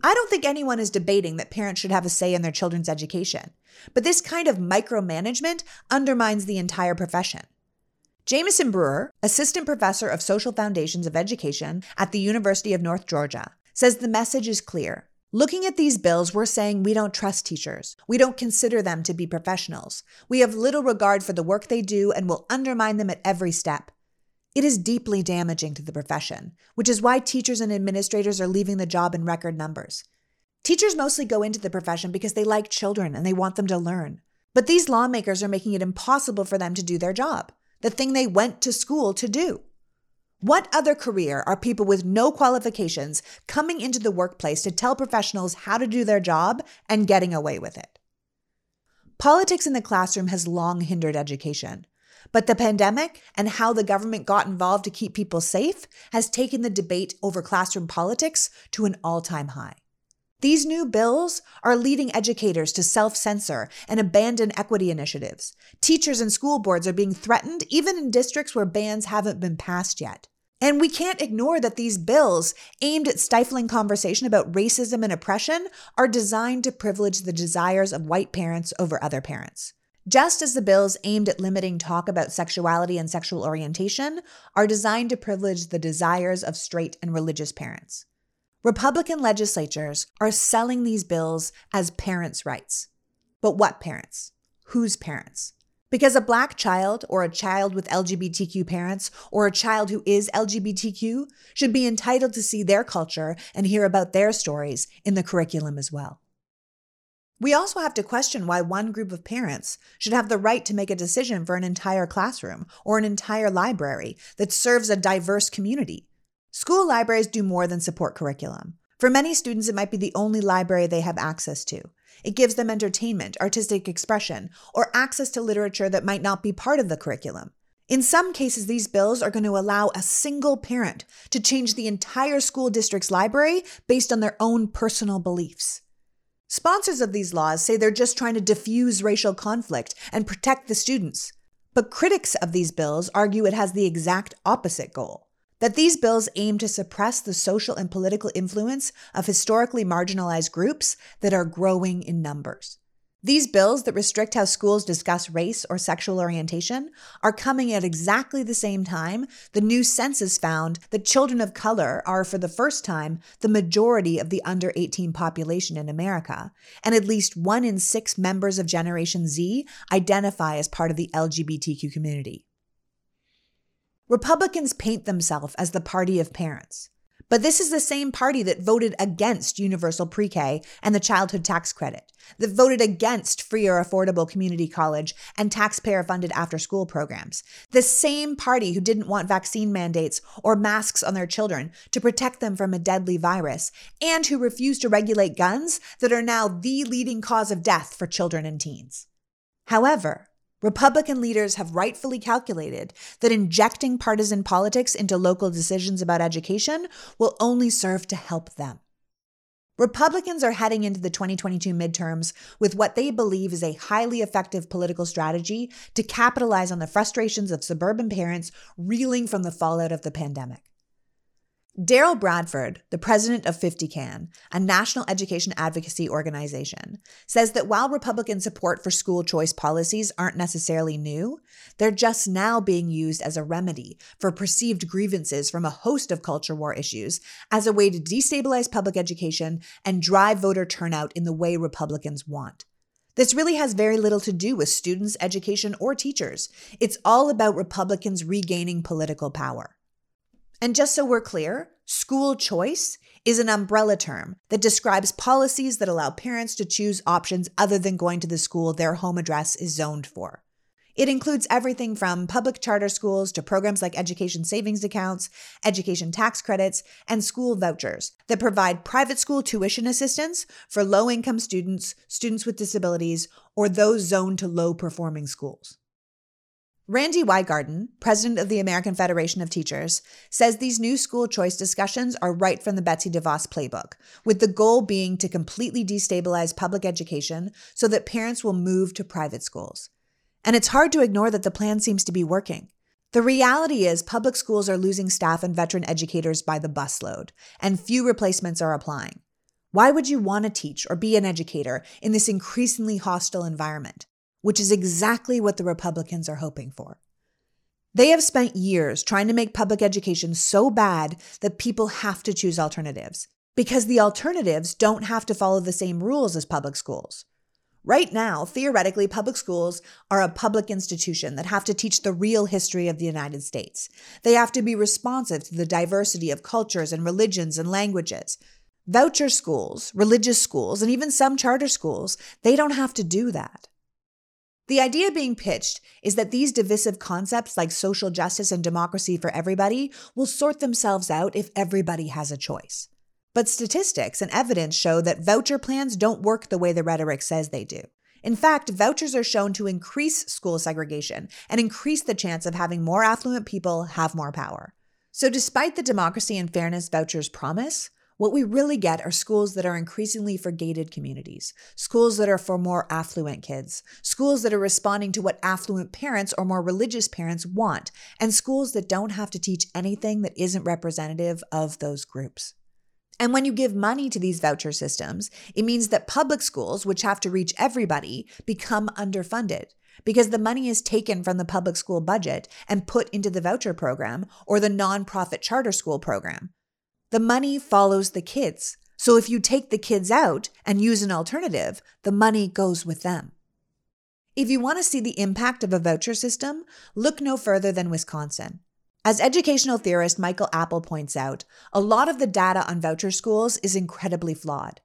I don't think anyone is debating that parents should have a say in their children's education, but this kind of micromanagement undermines the entire profession. Jameson Brewer, assistant professor of social foundations of education at the University of North Georgia, says the message is clear. Looking at these bills, we're saying we don't trust teachers. We don't consider them to be professionals. We have little regard for the work they do and will undermine them at every step. It is deeply damaging to the profession, which is why teachers and administrators are leaving the job in record numbers. Teachers mostly go into the profession because they like children and they want them to learn. But these lawmakers are making it impossible for them to do their job, the thing they went to school to do. What other career are people with no qualifications coming into the workplace to tell professionals how to do their job and getting away with it? Politics in the classroom has long hindered education. But the pandemic and how the government got involved to keep people safe has taken the debate over classroom politics to an all time high. These new bills are leading educators to self censor and abandon equity initiatives. Teachers and school boards are being threatened, even in districts where bans haven't been passed yet. And we can't ignore that these bills, aimed at stifling conversation about racism and oppression, are designed to privilege the desires of white parents over other parents. Just as the bills aimed at limiting talk about sexuality and sexual orientation are designed to privilege the desires of straight and religious parents. Republican legislatures are selling these bills as parents' rights. But what parents? Whose parents? Because a black child or a child with LGBTQ parents or a child who is LGBTQ should be entitled to see their culture and hear about their stories in the curriculum as well. We also have to question why one group of parents should have the right to make a decision for an entire classroom or an entire library that serves a diverse community School libraries do more than support curriculum. For many students, it might be the only library they have access to. It gives them entertainment, artistic expression, or access to literature that might not be part of the curriculum. In some cases, these bills are going to allow a single parent to change the entire school district's library based on their own personal beliefs. Sponsors of these laws say they're just trying to diffuse racial conflict and protect the students. But critics of these bills argue it has the exact opposite goal that these bills aim to suppress the social and political influence of historically marginalized groups that are growing in numbers. These bills that restrict how schools discuss race or sexual orientation are coming at exactly the same time the new census found that children of color are, for the first time, the majority of the under 18 population in America, and at least one in six members of Generation Z identify as part of the LGBTQ community. Republicans paint themselves as the party of parents. But this is the same party that voted against universal pre K and the childhood tax credit, that voted against free or affordable community college and taxpayer funded after school programs. The same party who didn't want vaccine mandates or masks on their children to protect them from a deadly virus, and who refused to regulate guns that are now the leading cause of death for children and teens. However, Republican leaders have rightfully calculated that injecting partisan politics into local decisions about education will only serve to help them. Republicans are heading into the 2022 midterms with what they believe is a highly effective political strategy to capitalize on the frustrations of suburban parents reeling from the fallout of the pandemic. Derrell Bradford, the president of 50CAN, a national education advocacy organization, says that while Republican support for school choice policies aren't necessarily new, they're just now being used as a remedy for perceived grievances from a host of culture war issues as a way to destabilize public education and drive voter turnout in the way Republicans want. This really has very little to do with students, education, or teachers. It's all about Republicans regaining political power. And just so we're clear, school choice is an umbrella term that describes policies that allow parents to choose options other than going to the school their home address is zoned for. It includes everything from public charter schools to programs like education savings accounts, education tax credits, and school vouchers that provide private school tuition assistance for low income students, students with disabilities, or those zoned to low performing schools. Randi Weingarten, president of the American Federation of Teachers, says these new school choice discussions are right from the Betsy DeVos playbook, with the goal being to completely destabilize public education so that parents will move to private schools. And it's hard to ignore that the plan seems to be working. The reality is, public schools are losing staff and veteran educators by the busload, and few replacements are applying. Why would you want to teach or be an educator in this increasingly hostile environment? Which is exactly what the Republicans are hoping for. They have spent years trying to make public education so bad that people have to choose alternatives because the alternatives don't have to follow the same rules as public schools. Right now, theoretically, public schools are a public institution that have to teach the real history of the United States. They have to be responsive to the diversity of cultures and religions and languages. Voucher schools, religious schools, and even some charter schools, they don't have to do that. The idea being pitched is that these divisive concepts like social justice and democracy for everybody will sort themselves out if everybody has a choice. But statistics and evidence show that voucher plans don't work the way the rhetoric says they do. In fact, vouchers are shown to increase school segregation and increase the chance of having more affluent people have more power. So, despite the democracy and fairness vouchers promise, what we really get are schools that are increasingly for gated communities, schools that are for more affluent kids, schools that are responding to what affluent parents or more religious parents want, and schools that don't have to teach anything that isn't representative of those groups. And when you give money to these voucher systems, it means that public schools, which have to reach everybody, become underfunded because the money is taken from the public school budget and put into the voucher program or the nonprofit charter school program, the money follows the kids. So if you take the kids out and use an alternative, the money goes with them. If you want to see the impact of a voucher system, look no further than Wisconsin. As educational theorist Michael Apple points out, a lot of the data on voucher schools is incredibly flawed.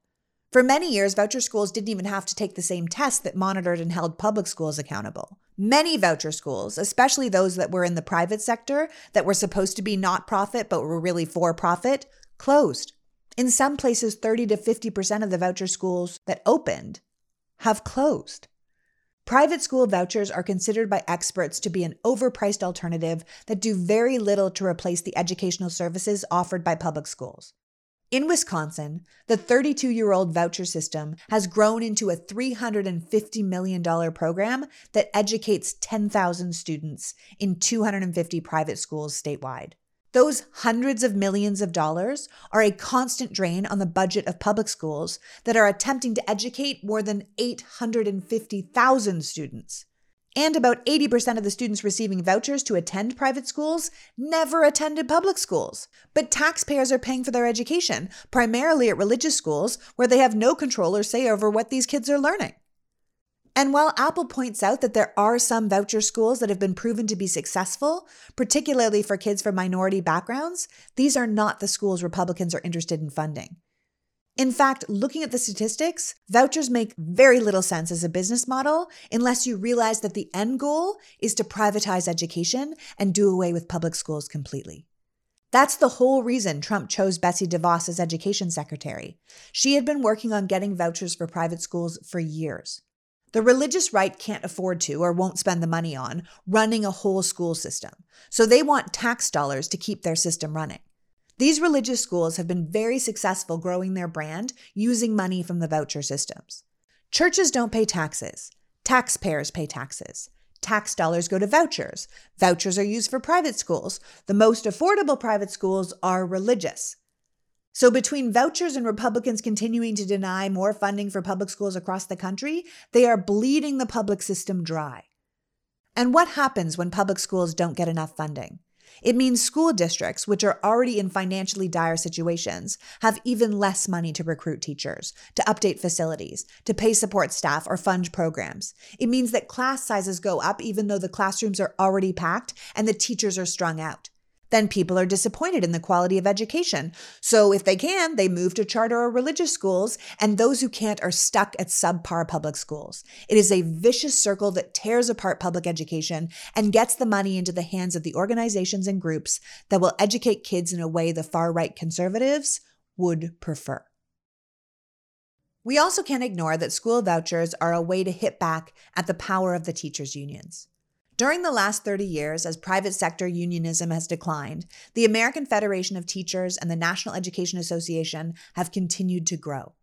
For many years, voucher schools didn't even have to take the same tests that monitored and held public schools accountable. Many voucher schools, especially those that were in the private sector that were supposed to be not profit but were really for profit, closed. In some places, 30 to 50% of the voucher schools that opened have closed. Private school vouchers are considered by experts to be an overpriced alternative that do very little to replace the educational services offered by public schools. In Wisconsin, the 32 year old voucher system has grown into a $350 million program that educates 10,000 students in 250 private schools statewide. Those hundreds of millions of dollars are a constant drain on the budget of public schools that are attempting to educate more than 850,000 students. And about 80% of the students receiving vouchers to attend private schools never attended public schools. But taxpayers are paying for their education, primarily at religious schools where they have no control or say over what these kids are learning. And while Apple points out that there are some voucher schools that have been proven to be successful, particularly for kids from minority backgrounds, these are not the schools Republicans are interested in funding. In fact, looking at the statistics, vouchers make very little sense as a business model unless you realize that the end goal is to privatize education and do away with public schools completely. That's the whole reason Trump chose Betsy DeVos as education secretary. She had been working on getting vouchers for private schools for years. The religious right can't afford to or won't spend the money on running a whole school system. So they want tax dollars to keep their system running. These religious schools have been very successful growing their brand using money from the voucher systems. Churches don't pay taxes. Taxpayers pay taxes. Tax dollars go to vouchers. Vouchers are used for private schools. The most affordable private schools are religious. So, between vouchers and Republicans continuing to deny more funding for public schools across the country, they are bleeding the public system dry. And what happens when public schools don't get enough funding? It means school districts, which are already in financially dire situations, have even less money to recruit teachers, to update facilities, to pay support staff, or fund programs. It means that class sizes go up even though the classrooms are already packed and the teachers are strung out then people are disappointed in the quality of education. So if they can, they move to charter or religious schools, and those who can't are stuck at subpar public schools. It is a vicious circle that tears apart public education and gets the money into the hands of the organizations and groups that will educate kids in a way the far right conservatives would prefer. We also can't ignore that school vouchers are a way to hit back at the power of the teachers' unions. During the last 30 years, as private sector unionism has declined, the American Federation of Teachers and the National Education Association have continued to grow.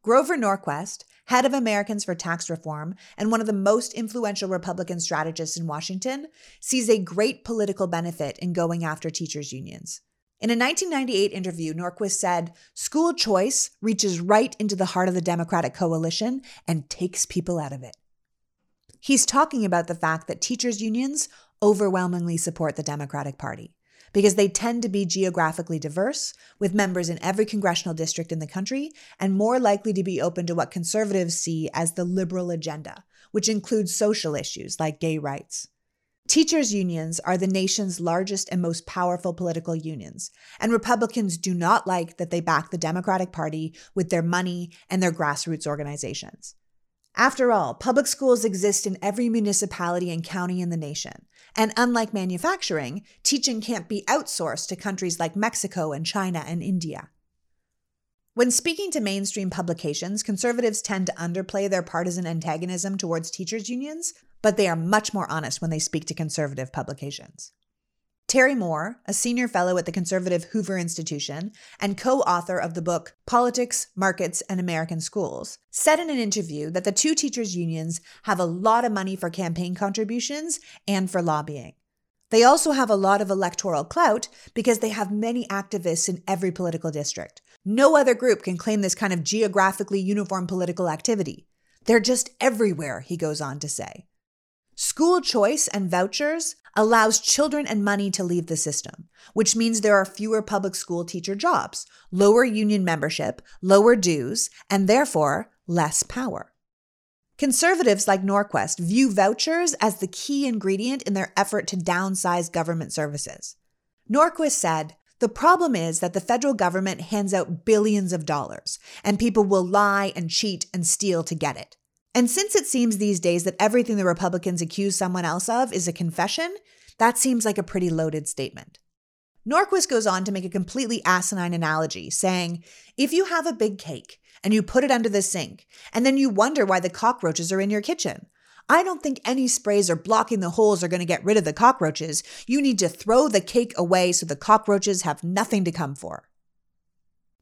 Grover Norquist, head of Americans for Tax Reform and one of the most influential Republican strategists in Washington, sees a great political benefit in going after teachers' unions. In a 1998 interview, Norquist said, School choice reaches right into the heart of the Democratic coalition and takes people out of it. He's talking about the fact that teachers' unions overwhelmingly support the Democratic Party because they tend to be geographically diverse, with members in every congressional district in the country, and more likely to be open to what conservatives see as the liberal agenda, which includes social issues like gay rights. Teachers' unions are the nation's largest and most powerful political unions, and Republicans do not like that they back the Democratic Party with their money and their grassroots organizations. After all, public schools exist in every municipality and county in the nation. And unlike manufacturing, teaching can't be outsourced to countries like Mexico and China and India. When speaking to mainstream publications, conservatives tend to underplay their partisan antagonism towards teachers' unions, but they are much more honest when they speak to conservative publications. Terry Moe, a senior fellow at the conservative Hoover Institution and co author of the book Politics, Markets, and American Schools, said in an interview that the two teachers' unions have a lot of money for campaign contributions and for lobbying. They also have a lot of electoral clout because they have many activists in every political district. No other group can claim this kind of geographically uniform political activity. They're just everywhere, he goes on to say. School choice and vouchers allows children and money to leave the system, which means there are fewer public school teacher jobs, lower union membership, lower dues, and therefore less power. Conservatives like Norquist view vouchers as the key ingredient in their effort to downsize government services. Norquist said, the problem is that the federal government hands out billions of dollars, and people will lie and cheat and steal to get it. And since it seems these days that everything the Republicans accuse someone else of is a confession, that seems like a pretty loaded statement. Norquist goes on to make a completely asinine analogy, saying, If you have a big cake and you put it under the sink, and then you wonder why the cockroaches are in your kitchen, I don't think any sprays or blocking the holes are going to get rid of the cockroaches. You need to throw the cake away so the cockroaches have nothing to come for.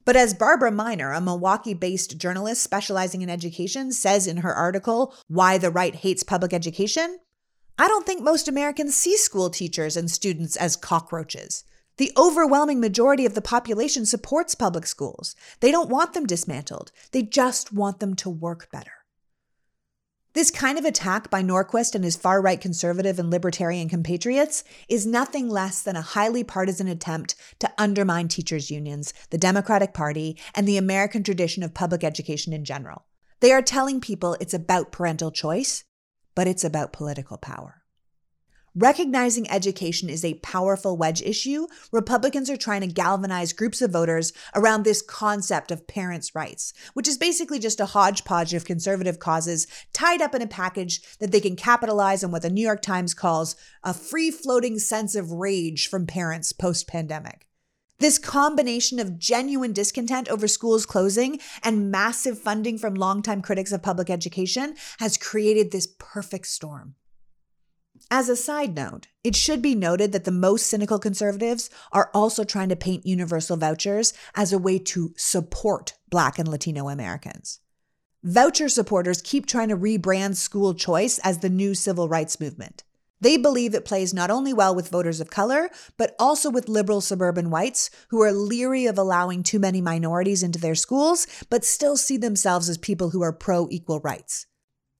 But as Barbara Miner, a Milwaukee based journalist specializing in education, says in her article, Why the Right Hates Public Education, I don't think most Americans see school teachers and students as cockroaches. The overwhelming majority of the population supports public schools. They don't want them dismantled, they just want them to work better. This kind of attack by Norquist and his far right conservative and libertarian compatriots is nothing less than a highly partisan attempt to undermine teachers' unions, the Democratic Party, and the American tradition of public education in general. They are telling people it's about parental choice, but it's about political power. Recognizing education is a powerful wedge issue, Republicans are trying to galvanize groups of voters around this concept of parents' rights, which is basically just a hodgepodge of conservative causes tied up in a package that they can capitalize on what the New York Times calls a free floating sense of rage from parents post pandemic. This combination of genuine discontent over schools closing and massive funding from longtime critics of public education has created this perfect storm. As a side note, it should be noted that the most cynical conservatives are also trying to paint universal vouchers as a way to support Black and Latino Americans. Voucher supporters keep trying to rebrand school choice as the new civil rights movement. They believe it plays not only well with voters of color, but also with liberal suburban whites who are leery of allowing too many minorities into their schools, but still see themselves as people who are pro equal rights.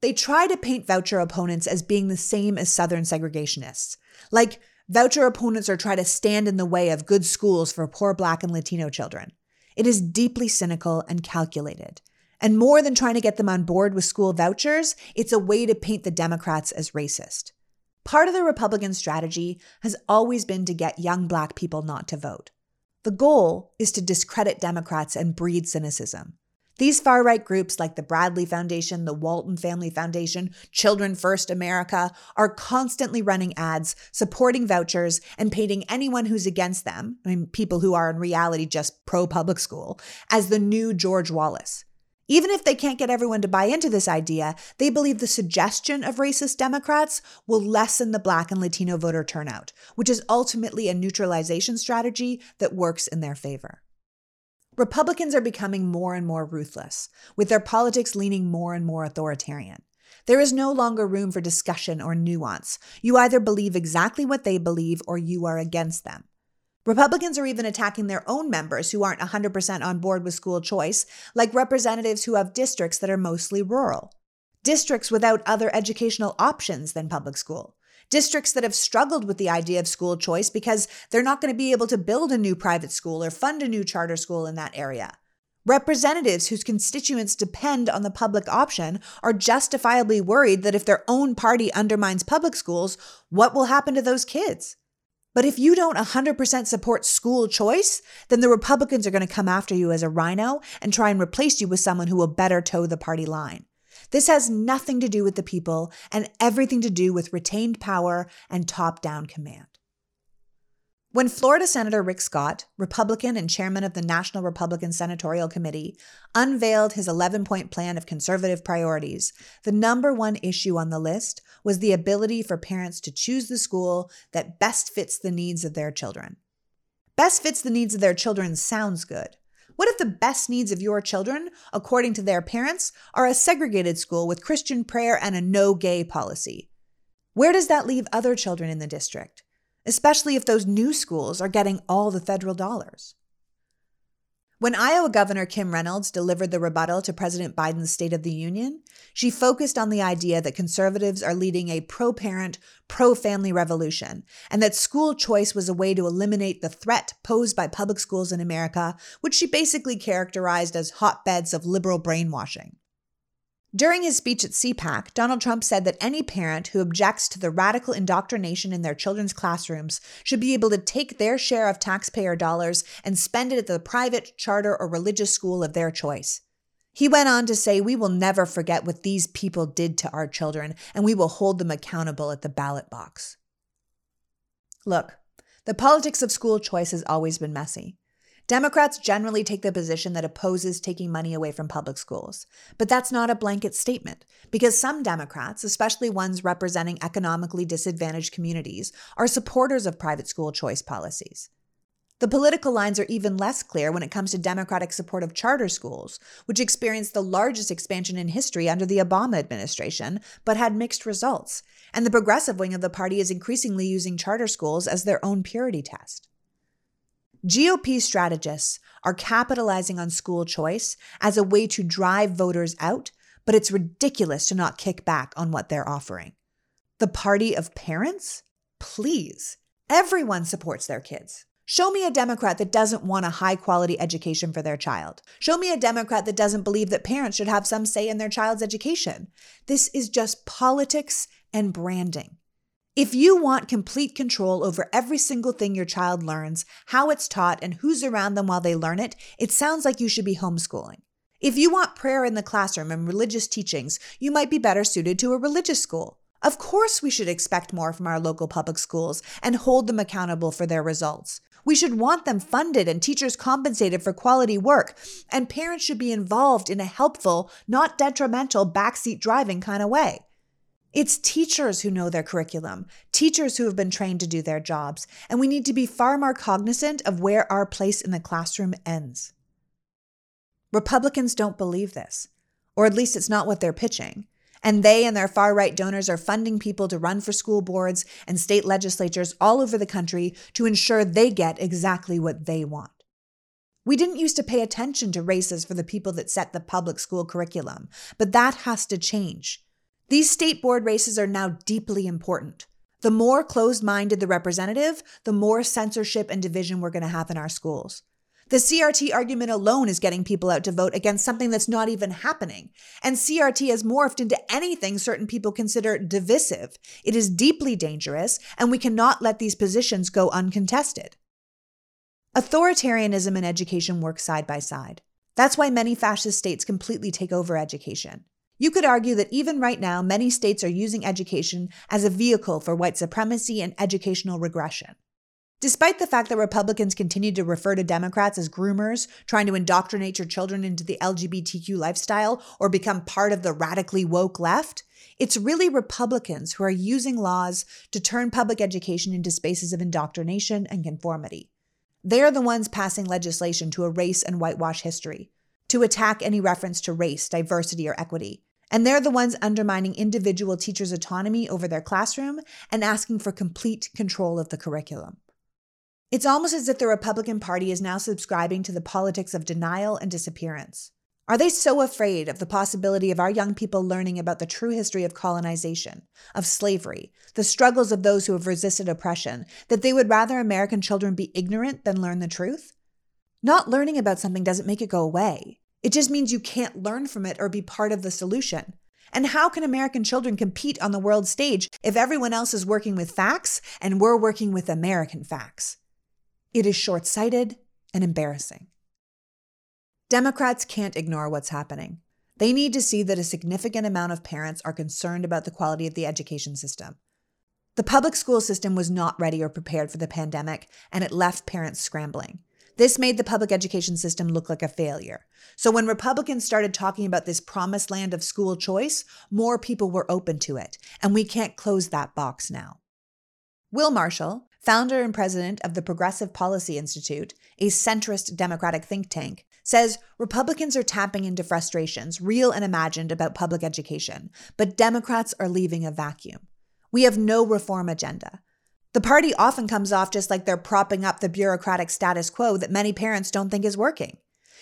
They try to paint voucher opponents as being the same as Southern segregationists. Like, voucher opponents are trying to stand in the way of good schools for poor Black and Latino children. It is deeply cynical and calculated. And more than trying to get them on board with school vouchers, it's a way to paint the Democrats as racist. Part of the Republican strategy has always been to get young Black people not to vote. The goal is to discredit Democrats and breed cynicism. These far right groups like the Bradley Foundation, the Walton Family Foundation, Children First America are constantly running ads supporting vouchers and painting anyone who's against them, I mean, people who are in reality just pro public school, as the new George Wallace. Even if they can't get everyone to buy into this idea, they believe the suggestion of racist Democrats will lessen the Black and Latino voter turnout, which is ultimately a neutralization strategy that works in their favor. Republicans are becoming more and more ruthless, with their politics leaning more and more authoritarian. There is no longer room for discussion or nuance. You either believe exactly what they believe or you are against them. Republicans are even attacking their own members who aren't 100% on board with school choice, like representatives who have districts that are mostly rural, districts without other educational options than public school, districts that have struggled with the idea of school choice because they're not going to be able to build a new private school or fund a new charter school in that area. Representatives whose constituents depend on the public option are justifiably worried that if their own party undermines public schools, what will happen to those kids? But if you don't 100% support school choice, then the Republicans are going to come after you as a RINO and try and replace you with someone who will better toe the party line. This has nothing to do with the people and everything to do with retained power and top down command. When Florida Senator Rick Scott, Republican and chairman of the National Republican Senatorial Committee, unveiled his 11 point plan of conservative priorities, the number one issue on the list was the ability for parents to choose the school that best fits the needs of their children. Best fits the needs of their children sounds good, what if the best needs of your children, according to their parents, are a segregated school with Christian prayer and a no gay policy? Where does that leave other children in the district, especially if those new schools are getting all the federal dollars? When Iowa Governor Kim Reynolds delivered the rebuttal to President Biden's State of the Union, she focused on the idea that conservatives are leading a pro parent, pro family revolution, and that school choice was a way to eliminate the threat posed by public schools in America, which she basically characterized as hotbeds of liberal brainwashing. During his speech at CPAC, Donald Trump said that any parent who objects to the radical indoctrination in their children's classrooms should be able to take their share of taxpayer dollars and spend it at the private, charter, or religious school of their choice. He went on to say, We will never forget what these people did to our children, and we will hold them accountable at the ballot box. Look, the politics of school choice has always been messy. Democrats generally take the position that opposes taking money away from public schools. But that's not a blanket statement, because some Democrats, especially ones representing economically disadvantaged communities, are supporters of private school choice policies. The political lines are even less clear when it comes to Democratic support of charter schools, which experienced the largest expansion in history under the Obama administration, but had mixed results. And the progressive wing of the party is increasingly using charter schools as their own purity test. GOP strategists are capitalizing on school choice as a way to drive voters out, but it's ridiculous to not kick back on what they're offering. The party of parents? Please. Everyone supports their kids. Show me a Democrat that doesn't want a high quality education for their child. Show me a Democrat that doesn't believe that parents should have some say in their child's education. This is just politics and branding. If you want complete control over every single thing your child learns, how it's taught, and who's around them while they learn it, it sounds like you should be homeschooling. If you want prayer in the classroom and religious teachings, you might be better suited to a religious school. Of course, we should expect more from our local public schools and hold them accountable for their results. We should want them funded and teachers compensated for quality work, and parents should be involved in a helpful, not detrimental backseat driving kind of way. It's teachers who know their curriculum, teachers who have been trained to do their jobs, and we need to be far more cognizant of where our place in the classroom ends. Republicans don't believe this, or at least it's not what they're pitching. And they and their far right donors are funding people to run for school boards and state legislatures all over the country to ensure they get exactly what they want. We didn't used to pay attention to races for the people that set the public school curriculum, but that has to change. These state board races are now deeply important. The more closed minded the representative, the more censorship and division we're going to have in our schools. The CRT argument alone is getting people out to vote against something that's not even happening. And CRT has morphed into anything certain people consider divisive. It is deeply dangerous, and we cannot let these positions go uncontested. Authoritarianism and education work side by side. That's why many fascist states completely take over education. You could argue that even right now, many states are using education as a vehicle for white supremacy and educational regression. Despite the fact that Republicans continue to refer to Democrats as groomers, trying to indoctrinate your children into the LGBTQ lifestyle or become part of the radically woke left, it's really Republicans who are using laws to turn public education into spaces of indoctrination and conformity. They're the ones passing legislation to erase and whitewash history, to attack any reference to race, diversity, or equity. And they're the ones undermining individual teachers' autonomy over their classroom and asking for complete control of the curriculum. It's almost as if the Republican Party is now subscribing to the politics of denial and disappearance. Are they so afraid of the possibility of our young people learning about the true history of colonization, of slavery, the struggles of those who have resisted oppression, that they would rather American children be ignorant than learn the truth? Not learning about something doesn't make it go away. It just means you can't learn from it or be part of the solution. And how can American children compete on the world stage if everyone else is working with facts and we're working with American facts? It is short sighted and embarrassing. Democrats can't ignore what's happening. They need to see that a significant amount of parents are concerned about the quality of the education system. The public school system was not ready or prepared for the pandemic, and it left parents scrambling. This made the public education system look like a failure. So when Republicans started talking about this promised land of school choice, more people were open to it, and we can't close that box now. Will Marshall, founder and president of the Progressive Policy Institute, a centrist Democratic think tank, says Republicans are tapping into frustrations, real and imagined, about public education, but Democrats are leaving a vacuum. We have no reform agenda. The party often comes off just like they're propping up the bureaucratic status quo that many parents don't think is working.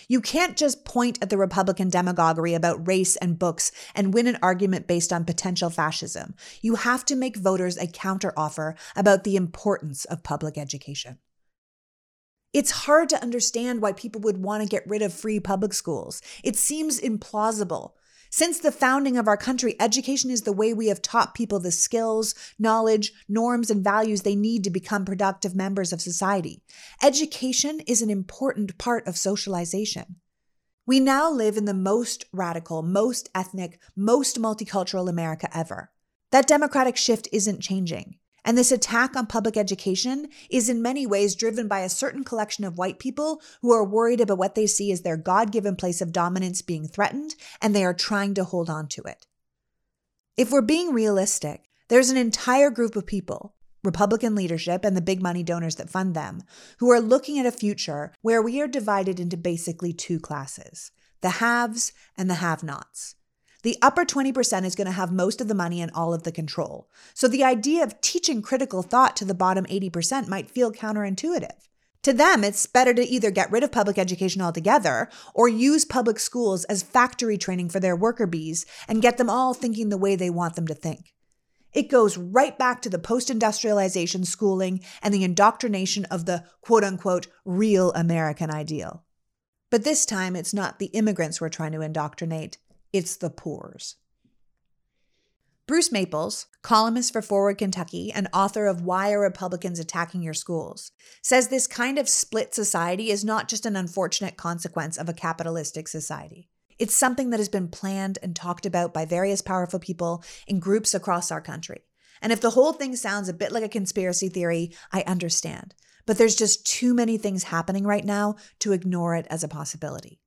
You can't just point at the Republican demagoguery about race and books and win an argument based on potential fascism. You have to make voters a counteroffer about the importance of public education. It's hard to understand why people would want to get rid of free public schools. It seems implausible. Since the founding of our country, education is the way we have taught people the skills, knowledge, norms, and values they need to become productive members of society. Education is an important part of socialization. We now live in the most radical, most ethnic, most multicultural America ever. That democratic shift isn't changing. And this attack on public education is in many ways driven by a certain collection of white people who are worried about what they see as their God given place of dominance being threatened, and they are trying to hold on to it. If we're being realistic, there's an entire group of people, Republican leadership and the big money donors that fund them, who are looking at a future where we are divided into basically two classes the haves and the have nots. The upper 20% is going to have most of the money and all of the control. So the idea of teaching critical thought to the bottom 80% might feel counterintuitive. To them, it's better to either get rid of public education altogether or use public schools as factory training for their worker bees and get them all thinking the way they want them to think. It goes right back to the post industrialization schooling and the indoctrination of the quote unquote real American ideal. But this time, it's not the immigrants we're trying to indoctrinate, it's the poors. Bruce Maples, columnist for Forward Kentucky and author of Why Are Republicans Attacking Your Schools, says this kind of split society is not just an unfortunate consequence of a capitalistic society. It's something that has been planned and talked about by various powerful people in groups across our country. And if the whole thing sounds a bit like a conspiracy theory, I understand. But there's just too many things happening right now to ignore it as a possibility.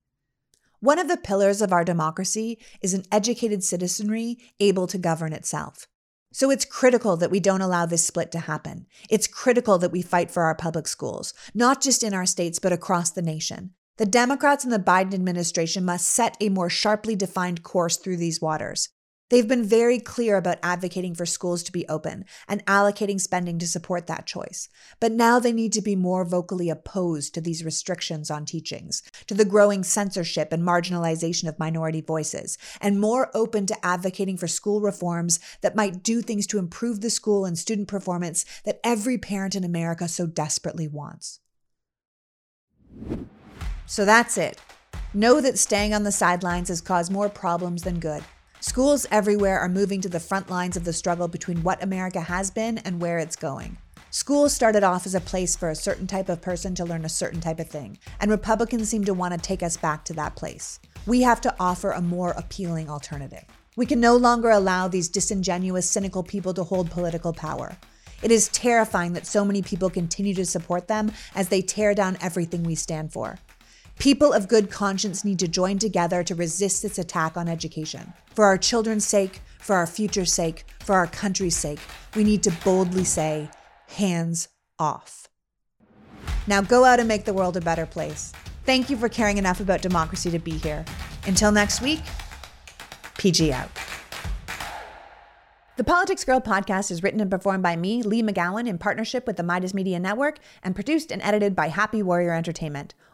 One of the pillars of our democracy is an educated citizenry able to govern itself. So it's critical that we don't allow this split to happen. It's critical that we fight for our public schools, not just in our states, but across the nation. The Democrats and the Biden administration must set a more sharply defined course through these waters. They've been very clear about advocating for schools to be open and allocating spending to support that choice. But now they need to be more vocally opposed to these restrictions on teachings, to the growing censorship and marginalization of minority voices, and more open to advocating for school reforms that might do things to improve the school and student performance that every parent in America so desperately wants. So that's it. Know that staying on the sidelines has caused more problems than good. Schools everywhere are moving to the front lines of the struggle between what America has been and where it's going. Schools started off as a place for a certain type of person to learn a certain type of thing, and Republicans seem to want to take us back to that place. We have to offer a more appealing alternative. We can no longer allow these disingenuous, cynical people to hold political power. It is terrifying that so many people continue to support them as they tear down everything we stand for. People of good conscience need to join together to resist this attack on education. For our children's sake, for our future's sake, for our country's sake, we need to boldly say, hands off. Now go out and make the world a better place. Thank you for caring enough about democracy to be here. Until next week, PG out. The Politics Girl podcast is written and performed by me, Leigh McGowan, in partnership with the Meidas Media Network, and produced and edited by Happy Warrior Entertainment.